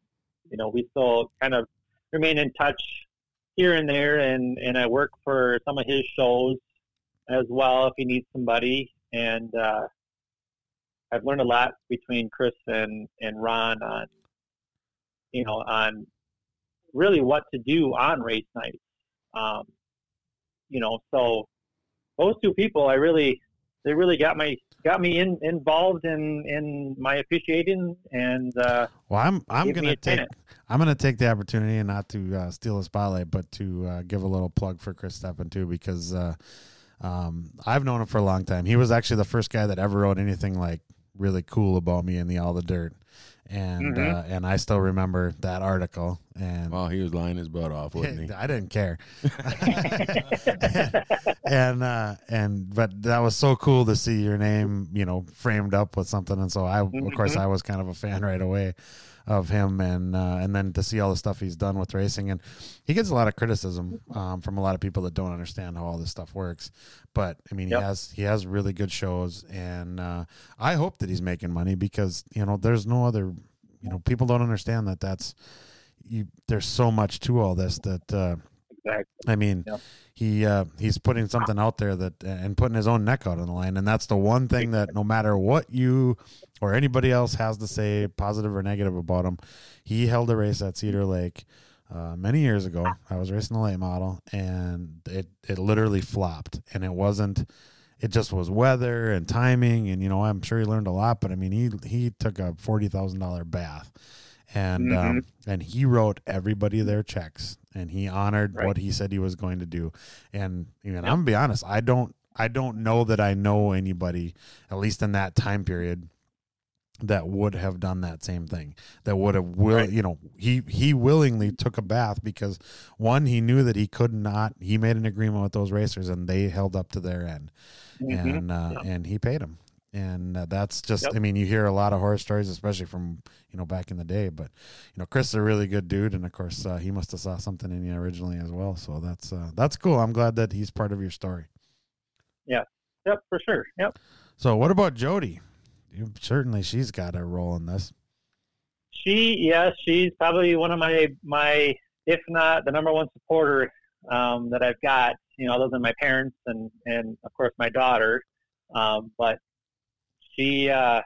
you know, we still kind of remain in touch here and there, and and I work for some of his shows as well if he needs somebody, and uh, I've learned a lot between Chris and and Ron on you know on really what to do on race nights. Um, you know, so those two people, I really, they really got my got me in, involved in in my officiating, and uh, well, I'm I'm gonna take. I'm gonna take the opportunity and not to uh, steal the spotlight, but to uh, give a little plug for Chris Steppen too, because uh, um, I've known him for a long time. He was actually the first guy that ever wrote anything like really cool about me in the All the Dirt, and Mhm. uh, and I still remember that article. And Well, he was lying his butt off, wasn't he? [laughs] I didn't care. [laughs] [laughs] and uh and but that was so cool to see your name, you know, framed up with something and so I of course. I was kind of a fan right away of him and uh and then to see all the stuff he's done with racing and he gets a lot of criticism um from a lot of people that don't understand how all this stuff works. But I mean Yep. he has he has really good shows and uh I hope that he's making money because you know there's no other you know people don't understand that that's you there's so much to all this that uh exactly. I mean, Yep. he uh, he's putting something out there that and putting his own neck out on the line, and that's the one thing that no matter what you or anybody else has to say, positive or negative about him, he held a race at Cedar Lake uh, many years ago. I was racing the late model, and it it literally flopped, and it wasn't. It just was weather and timing, and you know I'm sure he learned a lot. But I mean, he he took a forty thousand dollar bath, and Mm-hmm. um, and he wrote everybody their checks, and he honored Right. what he said he was going to do. And even I'm gonna be honest, I don't I don't know that I know anybody, at least in that time period, that would have done that same thing. That would have will Right. you know he he willingly took a bath because one he knew that he could not. He made an agreement with those racers, and they held up to their end, Mhm. and uh, and he paid them. And uh, that's just, Yep. I mean, you hear a lot of horror stories, especially from, you know, back in the day. But, you know, Chris is a really good dude. And of course, uh, he must have saw something in you originally as well. So that's, uh, that's cool. I'm glad that he's part of your story. Yeah. Yep, for sure. Yep. So what about Jody? Certainly she's got a role in this. She, yes, she's probably one of my my, if not the number one supporter um, that I've got. You know, other than my parents and and of course my daughter. Um, but she uh,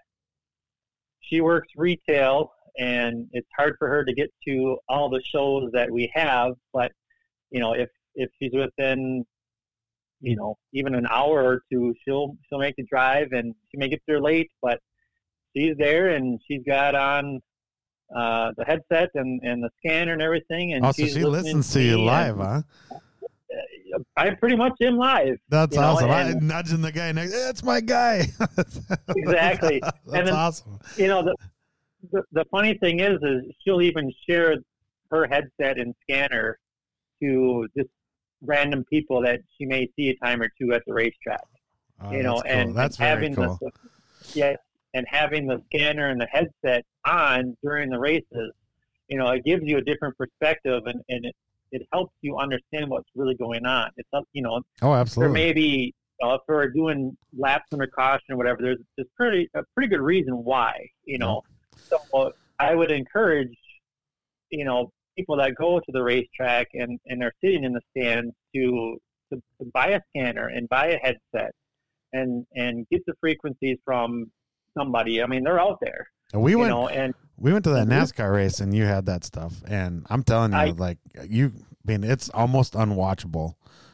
she works retail, and it's hard for her to get to all the shows that we have. But you know, if if she's within you know even an hour or two, she'll she'll make the drive, and she may get there late, but she's there, and she's got on uh, the headset and, and the scanner and everything. And Oh, so she listens to you live, huh? I pretty much am live. That's you know, awesome. I, nudging the guy next. That's my guy. [laughs] Exactly. That's And then- awesome. you know the, the the funny thing is is she'll even share her headset and scanner to just random people that she may see a time or two at the racetrack Oh, you know cool. and, that's and having cool. the yeah and having the scanner and the headset on during the races you know it gives you a different perspective and, and it, it helps you understand what's really going on it's up you know Oh, there absolutely. may be uh, if we're doing laps under caution or whatever, there's there's pretty a pretty good reason why, you know. So I would encourage, you know, people that go to the racetrack and and are sitting in the stands to to, to buy a scanner and buy a headset and and get the frequencies from somebody. I mean, they're out there, And we went. know, and We went to that Mhm. NASCAR race and you had that stuff, and I'm telling you, I- like you, I mean, it's almost unwatchable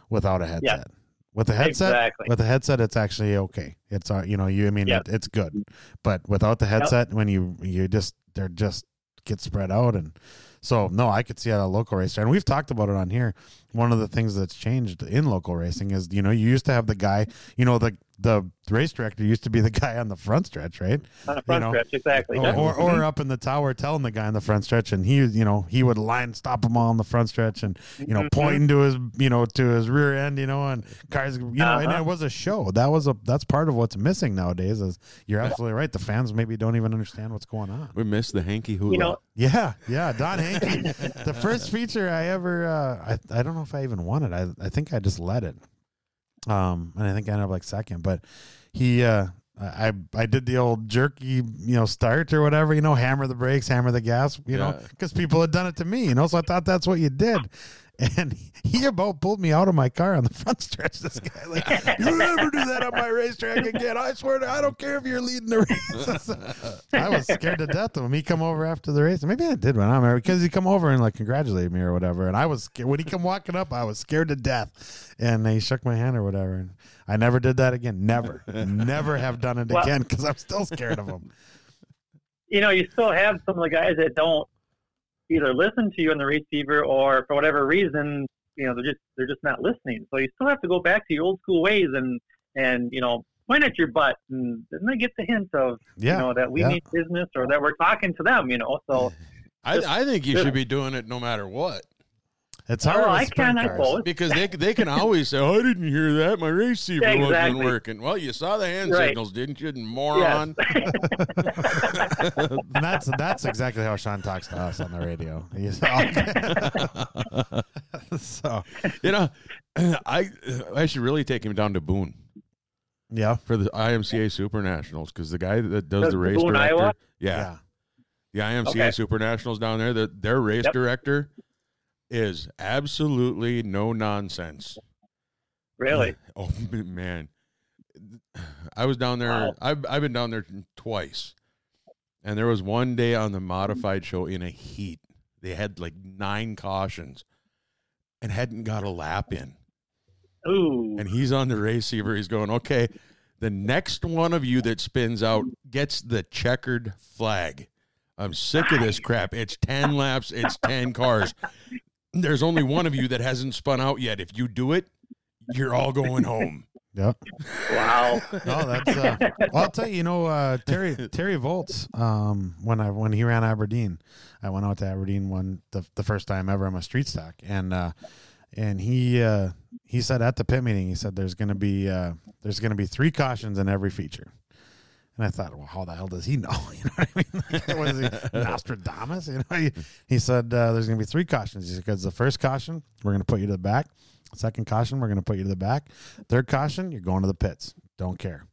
without a headset. With a headset, Exactly. with a headset, it's actually okay. It's uh, you know, you, I mean, Yep. it, it's good, but without the headset, when you you just they're just get spread out, and so no, I could see at a local racer, and we've talked about it on here. One of the things that's changed in local racing is you know you used to have the guy, you know the the race director used to be the [laughs] guy on the front stretch, right? on the front know, stretch, exactly. or, or, or up in the tower telling the guy in the front stretch and he you know he would line stop them all in the front stretch and you know Mhm. pointing to his you know to his rear end you know and cars you know and Uh-huh. it was a show that was a that's part of what's missing nowadays is you're absolutely right the fans maybe don't even understand what's going on We missed the hanky hula. you know, yeah yeah don hanky [laughs] the first feature i ever uh i, I don't know if i even won it. I, I think i just led it. Um and i think i ended up like second but he uh I I did the old jerky, you know, start or whatever, you know, hammer the brakes, hammer the gas, you know, because people had done it to me, you know, so I thought that's what you did. And he about pulled me out of my car on the front stretch. This guy, like, you'll never do that on my racetrack again. I swear to I don't care if you're leading the race. [laughs] I was scared to death of him. He come over after the race. Maybe I did when I'm there because he come over and like congratulated me or whatever. And I was scared. when he come walking up, I was scared to death. And he shook my hand or whatever. And I never did that again. Never, never have done it Well- again because I'm still scared of him. you know, you still have some of the guys that don't either listen to you on the receiver or for whatever reason, you know, they're just they're just not listening. So you still have to go back to your old school ways and and you know point at your butt and then they get the hint of Yeah, you know that we yeah. need business or that we're talking to them. You know, so [laughs] I, I think you Yeah. should be doing it no matter what. It's hard. oh, I sprint can, I cars. suppose. Because they they can always say, "Oh, I didn't hear that. My receiver [laughs] wasn't working." Well, you saw the hand Right. signals, didn't you, Yes. moron? [laughs] And [laughs] that's that's exactly how Sean talks to us on the radio. So you know, [clears throat] I I should really take him down to Boone yeah, for the IMCA Super Nationals because the guy that does Does the race Boone, director, Iowa? yeah, yeah. the IMCA Okay. Super Nationals down there, the, their race Yep. director is absolutely no nonsense. really. [laughs] Oh man, [sighs] I was down there. Wow. I've I've been down there twice, and there was one day on the modified show in a heat. They had like nine cautions, and hadn't got a lap in. Ooh. And he's on the receiver. He's going, okay. The next one of you that spins out gets the checkered flag. I'm sick of this crap. It's 10 laps, it's 10 cars. [laughs] There's only one of you that hasn't spun out yet. If you do it, you're all going home. Yeah. Wow. No, that's. Uh, well, I'll tell you. You know, uh, Terry Terry Volts. Um, when I when he ran Aberdeen, I went out to Aberdeen one the, the first time ever on my street stock, and uh, and he uh, he said at the pit meeting, he said there's gonna be uh, there's gonna be three cautions in every feature. And I thought, well, how the hell does he know? [laughs] You know what I mean? Like, what is he, [laughs] Nostradamus? You know, he, he said uh, there's going to be three cautions. He said, because the first caution, we're going to put you to the back. Second caution, we're going to put you to the back. Third caution, you're going to the pits. Don't care.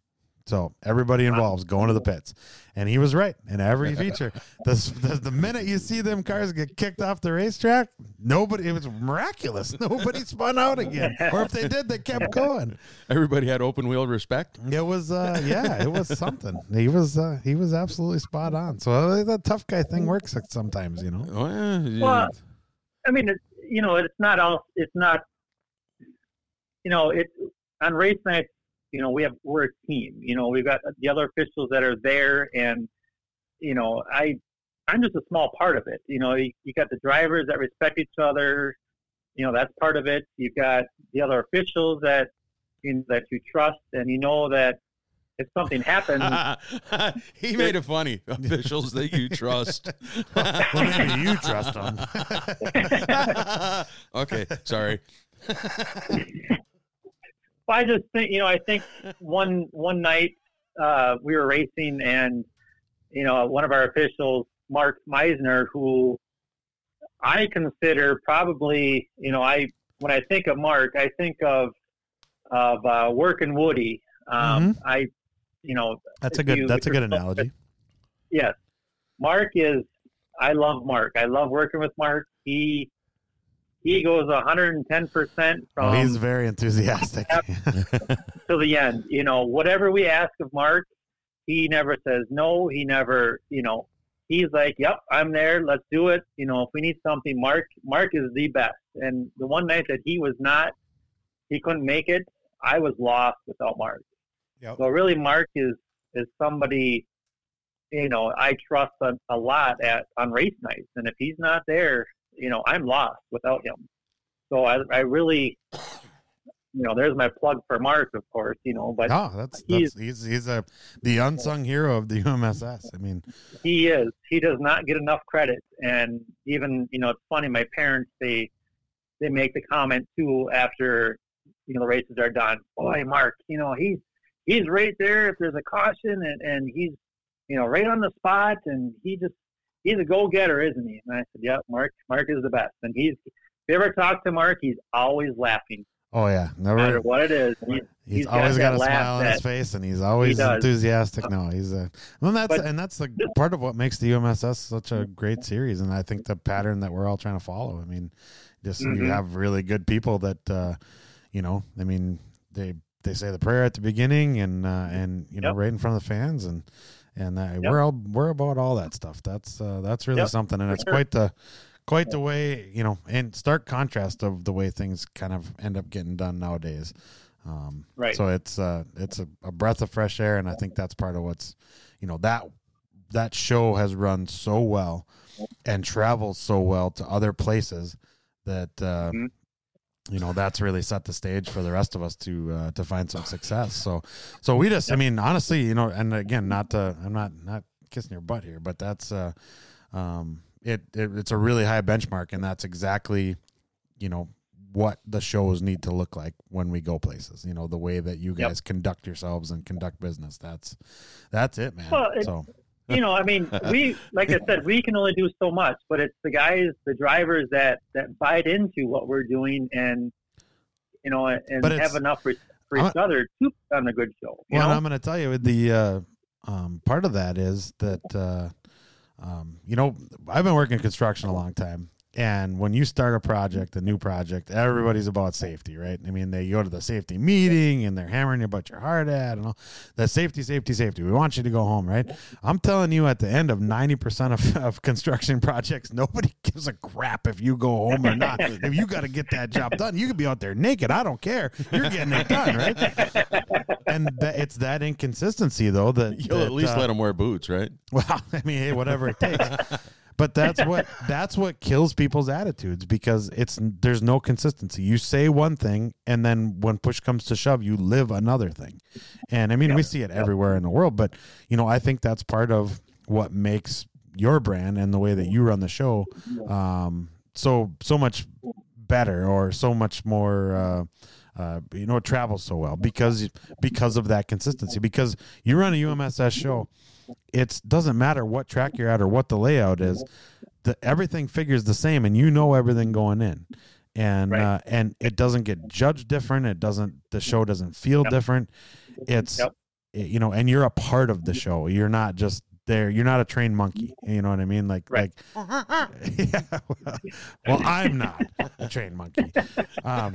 So everybody involved going to the pits, and he was right in every [laughs] feature. the, the the minute you see them cars get kicked off the racetrack, nobody. It was miraculous. [laughs] Nobody spun out again, or if they did, they kept [laughs] going. Everybody had open wheel respect. It was, uh, yeah, it was something. He was, uh, he was absolutely spot on. So uh, that tough guy thing works sometimes, you know. Oh, yeah, yeah. Well, I mean, it's, you know, it's not all. It's not. You know, it on race nights. You know, we have we're a team. You know, we've got the other officials that are there, and you know, I I'm just a small part of it. You know, you, you got the drivers that respect each other. You know, that's part of it. You've got the other officials that you know, that you trust, and you know that if something happens, [laughs] he made it funny. [laughs] Officials that you trust. [laughs] well, maybe you trust them. okay, sorry. Well, I just think you know. I think [laughs] one one night uh, we were racing, and you know, one of our officials, Mark Meisner, who I consider probably you know, I when I think of Mark, I think of of uh, working Woody. Um, I, you know, That's a good. you- That's a good analogy. Yes, Mark is. I love Mark. I love working with Mark. He he goes 110 percent oh, from Oh, he's very enthusiastic. [laughs] to the end. You know, whatever we ask of Mark, he never says no. He never, you know, he's like, "Yep, I'm there. Let's do it." You know, if we need something, Mark, Mark is the best. And the one night that he was not, he couldn't make it. I was lost without Mark. Yep. So really, Mark is is somebody, you know, I trust a, a lot at on race nights. And if he's not there, you know, I'm lost without him. So I, I really, you know, there's my plug for Mark, of course, you know, but No, that's, he's, that's he's he's a the unsung hero of the UMSS. I mean, he is. He does not get enough credit. And even, you know, it's funny, my parents, they, they make the comment too after, you know, the races are done. Boy, Mark, you know, he's, he's right there if there's a caution and, and he's, you know, right on the spot and he just, he's a go-getter, isn't he? And I said, yeah, Mark, Mark is the best. And he's, if you ever talk to Mark, he's always laughing, oh yeah, no matter never. what it is. He's, He's, always got, that a smile on his face, and he's always does. enthusiastic. No, he's a. Well, that's But- and that's the part of what makes the UMSS such a great series, and I think the pattern that we're all trying to follow. I mean, just you Mhm. have really good people that, uh, you know, I mean, they they say the prayer at the beginning, and uh, and you know, Yep. right in front of the fans, and and uh, Yep. we're all we're about all that stuff. That's uh, that's really Yep, something, and it's sure. quite the quite the way you know, in stark contrast of the way things kind of end up getting done nowadays. Um, Right. So it's uh, it's a, a breath of fresh air, and I think that's part of what's, you know, that that show has run so well and travels so well to other places that uh, Mhm. You know that's really set the stage for the rest of us to uh, to find some success. So so we just, I mean, honestly, you know, and again, not to, I'm not not kissing your butt here, but that's uh, um, it, it it's a really high benchmark, and that's exactly, you know, what the shows need to look like when we go places. You know, the way that you Yep. guys conduct yourselves and conduct business. That's that's it, man. Well, it- so you know, I mean, we like I said, we can only do so much, but it's the guys, the drivers that that bite into what we're doing, and you know, and But have enough for, for each other to put on a good show. Well? I'm going to tell you the uh, um, part of that is that uh, um, you know I've been working in construction a long time, And when you start a project, a new project, everybody's about safety, right? I mean, they go to the safety meeting and they're hammering you about your hard hat and all that safety, safety, safety. We want you to go home, right? I'm telling you, at the end of 90% of, of construction [laughs] projects, nobody gives a crap if you go home or not. [laughs] if you got to get that job done, you could be out there naked. I don't care. You're getting it done, right? [laughs] And that, it's that inconsistency, though, that You'll that, at least uh, let them wear boots, right? well, I mean, hey, whatever it takes. But that's [laughs] what that's what kills people's attitudes because it's there's no consistency. You say one thing, and then when push comes to shove, you live another thing. And I mean, we see it everywhere in the world. But you know, I think that's part of what makes your brand and the way that you run the show um, so so much better or so much more. Uh, uh, you know, it travels so well because because of that consistency. Because you run a UMSS show, it doesn't matter what track you're at or what the layout is. The everything figures the same, and you know everything going in, and Right. uh, and it doesn't get judged different. It doesn't. The show doesn't feel different. It's Yep. it- you know, and you're a part of the show. You're not just there. You're not a trained monkey. You know what I mean? Like Right. like. [laughs] yeah, well, well, I'm not a trained monkey. Um,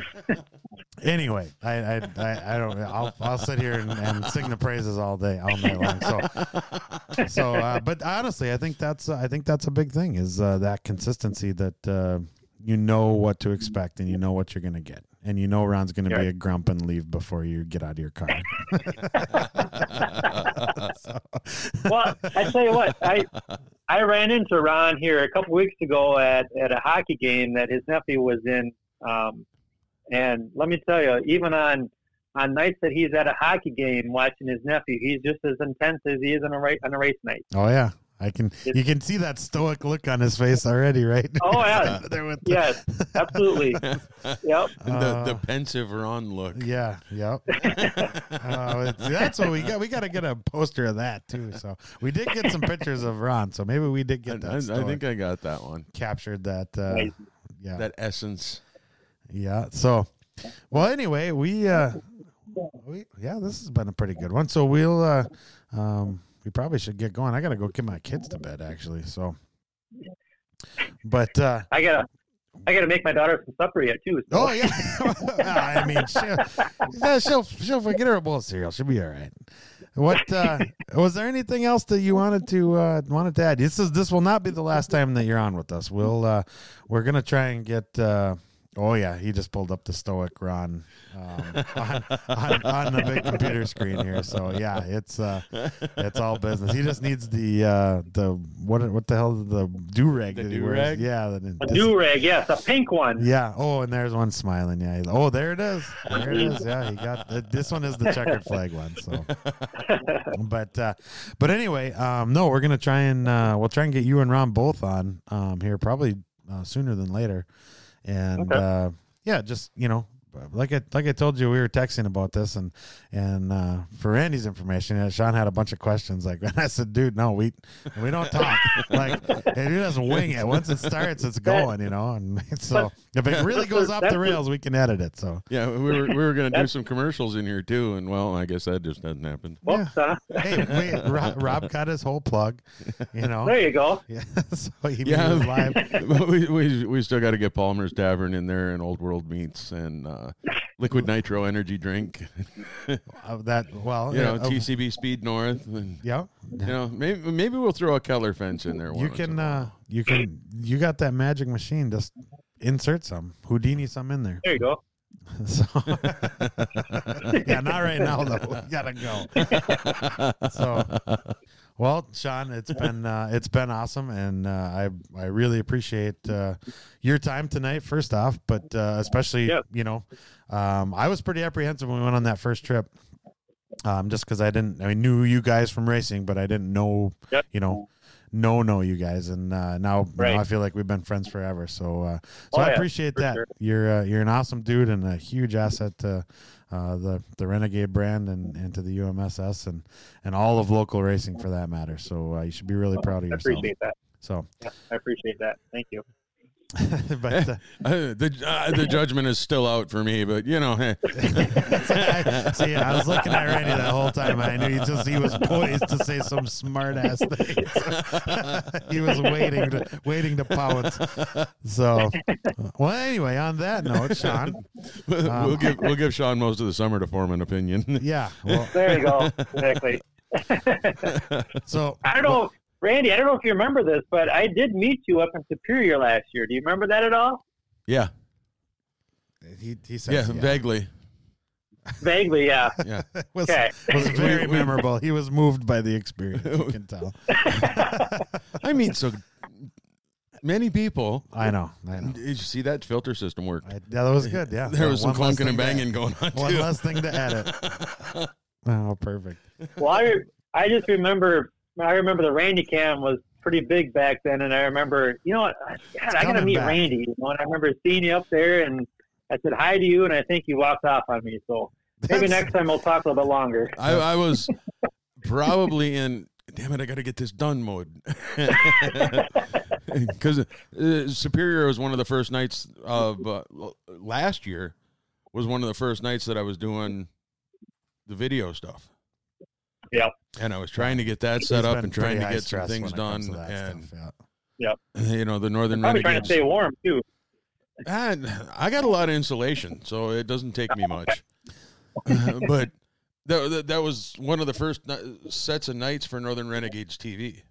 anyway, I, I, I, I don't. I'll, I'll sit here and, and sing the praises all day, all night long. So, so, uh, but honestly, I think that's, I think that's a big thing is uh, that consistency that uh, you know what to expect and you know what you're going to get, and you know Ron's going to be a grump and leave before you get out of your car. So- [laughs] well, I tell you what, I I ran into Ron here a couple weeks ago at, at a hockey game that his nephew was in, um, and let me tell you, even on on nights that he's at a hockey game watching his nephew, he's just as intense as he is on a race on a race night. Oh yeah, I can. You can see that stoic look on his face already, right? Oh, yeah. [laughs] there with the, Yes, absolutely. [laughs] Yep. And the, the Uh, pensive Ron look. Yeah, yep. [laughs] uh, that's what we got. We got to get a poster of that too. So we did get some pictures of Ron. So maybe we did get that. I- I think I got that one. captured that. Uh, Nice. yeah, That essence. yeah. So, well, anyway, we, uh, we, yeah, this has been a pretty good one. So we'll, uh, um, we probably should get going. I got to go get my kids to bed actually. So, but uh, I gotta I gotta make my daughter some supper yet too. So. Oh yeah, [laughs] I mean, she'll, yeah, she'll she'll forget her a bowl of cereal. She'll be all right. What uh, was there anything else that you wanted to uh, wanted to add? This is this will not be the last time that you're on with us. We'll uh, we're gonna try and get. Uh, oh yeah, he just pulled up the stoic Ron um, [laughs] on, on, on the big computer screen here. So yeah, it's uh, it's all business. He just needs the uh, the what what the hell the do rag The that he wears. do-rag? Yeah, the, A do rag, yes, a pink one. yeah. Oh, and there's one smiling. Yeah. Oh, there it is. There it is. Yeah, he got uh, this one is the checkered flag one. So, [laughs] but uh, but anyway, um, no, we're gonna try and uh, we'll try and get you and Ron both on um, here probably uh, sooner than later, and Okay. uh, yeah, just you know. Like I like I told you, we were texting about this, and and uh, for Randy's information, uh, Sean had a bunch of questions. Like, [laughs] and I said, "Dude, no, we we don't talk. [laughs] like, and he doesn't wing it. Once it starts, it's going, you know. And [laughs] so, if it really goes off the rails, we can edit it. So, Yeah, we were we were gonna do some commercials in here too, and well, I guess that just hasn't happened. Whoops, huh? hey, wait, Rob, Rob cut his whole plug, you know. There you go. Yeah, so he Yeah, was live. but we, we we still got to get Palmer's Tavern in there and Old World Meats and uh, [laughs] Liquid Nitro Energy Drink. [laughs] Uh, that well, You know, yeah, uh, TCB Speed North. And, yeah. you know, maybe maybe we'll throw a Keller fence in there. You can, uh, you can, you got that magic machine. Just insert some Houdini some in there. There you go. [laughs] So, yeah, not right now though. We gotta go. So, well, Sean, it's [laughs] been uh, it's been awesome, and uh, I I really appreciate uh, your time tonight. First off, but uh, especially Yep. you know, um, I was pretty apprehensive when we went on that first trip, um, just because I didn't I knew you guys from racing, but I didn't know Yep. you know know know you guys, and uh, now, you know, I feel like we've been friends forever. So uh, so Oh, I yeah, appreciate that. sure. You're uh, you're an awesome dude and a huge asset to uh, the the Renegade brand and, and to the UMSS and and all of local racing for that matter. So uh, you should be really proud of I yourself. appreciate that. So Yeah, I appreciate that. Thank you. [laughs] but uh, Uh, [laughs] the uh, the judgment is still out for me, but you know, eh, I, [laughs] see, I was looking at Randy that whole time. I knew he just he was poised to say some smart ass things. he was waiting to waiting to pounce. So, well, anyway, on that note, Sean, we'll give we'll give Sean most of the summer to form an opinion. yeah, well, There you go. Exactly. so I don't know, Randy. I don't know if you remember this, but I did meet you up in Superior last year. Do you remember that at all? yeah, he he said yeah, says vaguely. Vaguely, yeah. [laughs] Yeah, [laughs] was, Okay. was [laughs] very memorable. He was moved by the experience. You can tell. I mean, so many people. I know. I know. Did you see that filter system work? I, yeah, that was good. Yeah, There was some One clunking and banging going on One too. less thing to edit. Oh, perfect. Well, I I just remember I remember the Randy cam was pretty big back then, and I remember you know what God, I got to meet back. Randy. You know, and I remember seeing you up there, and I said hi to you, and I think you walked off on me. So maybe That's- next time we'll talk a little bit longer. I, I was probably in. Damn it! I got to get this done mode. [laughs] Because uh, Superior was one of the first nights of uh, last year. Was one of the first nights that I was doing the video stuff. Yep. And I was trying to get that set He's up and trying to get some things when it comes done. And stuff, yeah. [laughs] you know the Northern Probably trying to stay warm too. And I got a lot of insulation, so it doesn't take me [laughs] much. [laughs] but that, that that was one of the first sets of nights for Northern Renegades TV,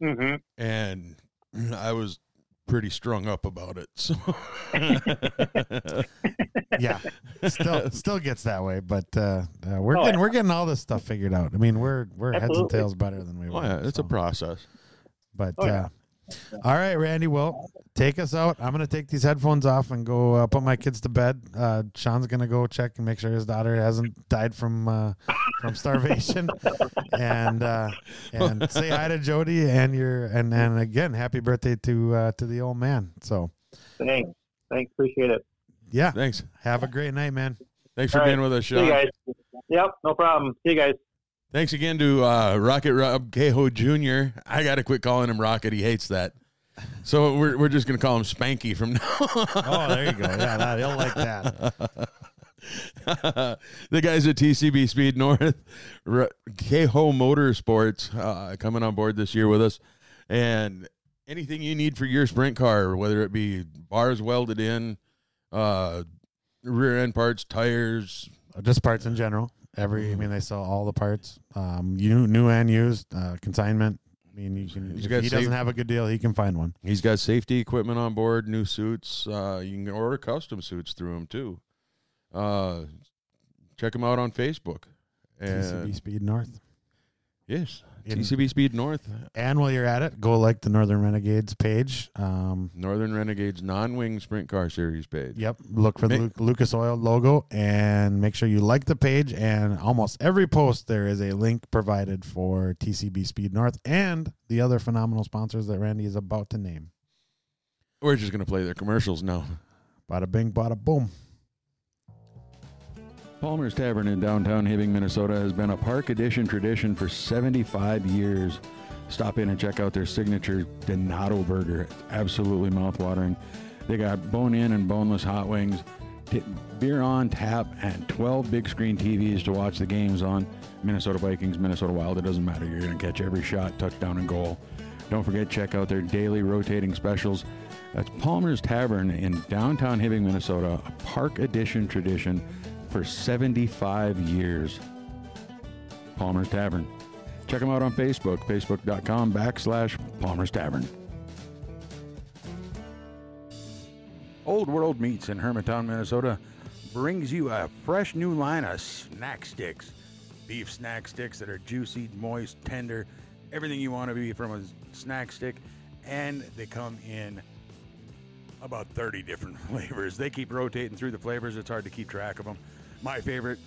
hmm and I was pretty strung up about it. So [laughs] yeah, still [laughs] still gets that way, but uh, uh, we're Oh, getting yeah. we're getting all this stuff figured out. I mean, we're we're heads and tails better than we were. well, yeah, it's so. a process. But Oh, yeah. All right, Randy. Well, take us out. I'm gonna take these headphones off and go uh, put my kids to bed. Uh, Sean's gonna go check and make sure his daughter hasn't died from uh, from starvation, [laughs] and uh, and say hi to Jody and your and and again, happy birthday to uh, to the old man. So Thanks. Thanks. Appreciate it. yeah, Thanks, have a great night, man. thanks for All right. being with us, See you guys. Yep. No problem. See you guys. Thanks again to uh, Rocket Rob Cahoe Jr. I got to quit calling him Rocket. He hates that. So we're, we're just going to call him Spanky from [laughs] now on. Oh, there you go. Yeah, that, he'll like that. [laughs] the guys at TCB Speed North, R- Keho Motorsports, uh, coming on board this year with us, and anything you need for your sprint car, whether it be bars welded in, uh, rear end parts, tires, Just parts in general. Every, I mean, they sell all the parts, um, new, new and used, uh, consignment. I mean, you can. He's if got he doesn't safe- have a good deal, he can find one. He's got safety equipment on board, new suits. Uh, you can order custom suits through him too. Uh, check him out on Facebook. TCB Speed North. yes, In- TCB Speed North, And while you're at it, go like the Northern Renegades page. Um, Northern Renegades non-wing sprint car series page. yep, look for the Lu- Lucas Oil logo and make sure you like the page. And almost every post there is a link provided for TCB Speed North and the other phenomenal sponsors that Randy is about to name. We're just gonna play their commercials now. Bada bing, bada boom. Palmer's Tavern in downtown Hibbing, Minnesota has been a Park Edition tradition for 75 years. Stop in and check out their signature Donato burger. It's absolutely mouthwatering. They got bone in and boneless hot wings, t- beer on tap, and 12 big screen TVs to watch the games on. Minnesota Vikings, Minnesota Wild, it doesn't matter. You're going to catch every shot, touchdown, and goal. Don't forget, check out their daily rotating specials. That's Palmer's Tavern in downtown Hibbing, Minnesota, a Park Edition tradition for 75 years. Palmer's Tavern. Check them out on Facebook, facebook.com backslash Palmer's Tavern. Old World Meats in Hermantown, Minnesota brings you a fresh new line of snack sticks. Beef snack sticks that are juicy, moist, tender, everything you want to be from a snack stick. And they come in about 30 different [laughs] flavors. They keep rotating through the flavors. It's hard to keep track of them. My favorite,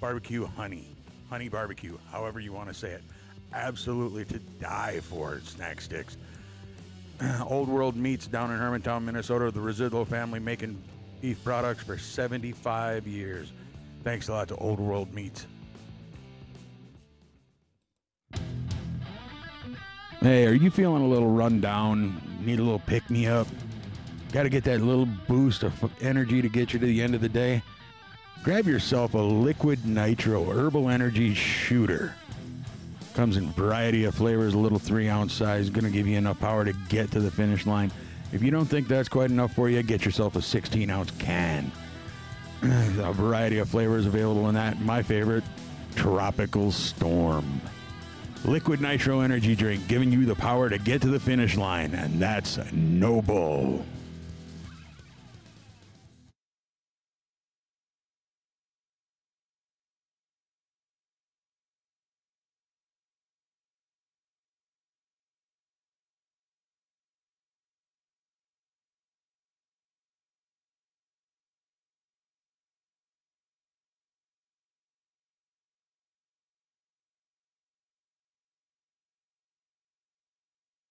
barbecue honey. Honey barbecue, however you want to say it. Absolutely to die for snack sticks. [clears throat] Old World Meats down in Hermantown, Minnesota. The Residlo family making beef products for 75 years. Thanks a lot to Old World Meats. Hey, are you feeling a little run down? Need a little pick me up. Got to get that little boost of energy to get you to the end of the day. Grab yourself a liquid nitro herbal energy shooter. Comes in variety of flavors, a little three ounce size, to give you enough power to get to the finish line. If you don't think that's quite enough for you, get yourself a 16 ounce can. [clears throat] a variety of flavors available in that. My favorite, Tropical Storm. Liquid Nitro Energy Drink, giving you the power to get to the finish line, and that's Noble.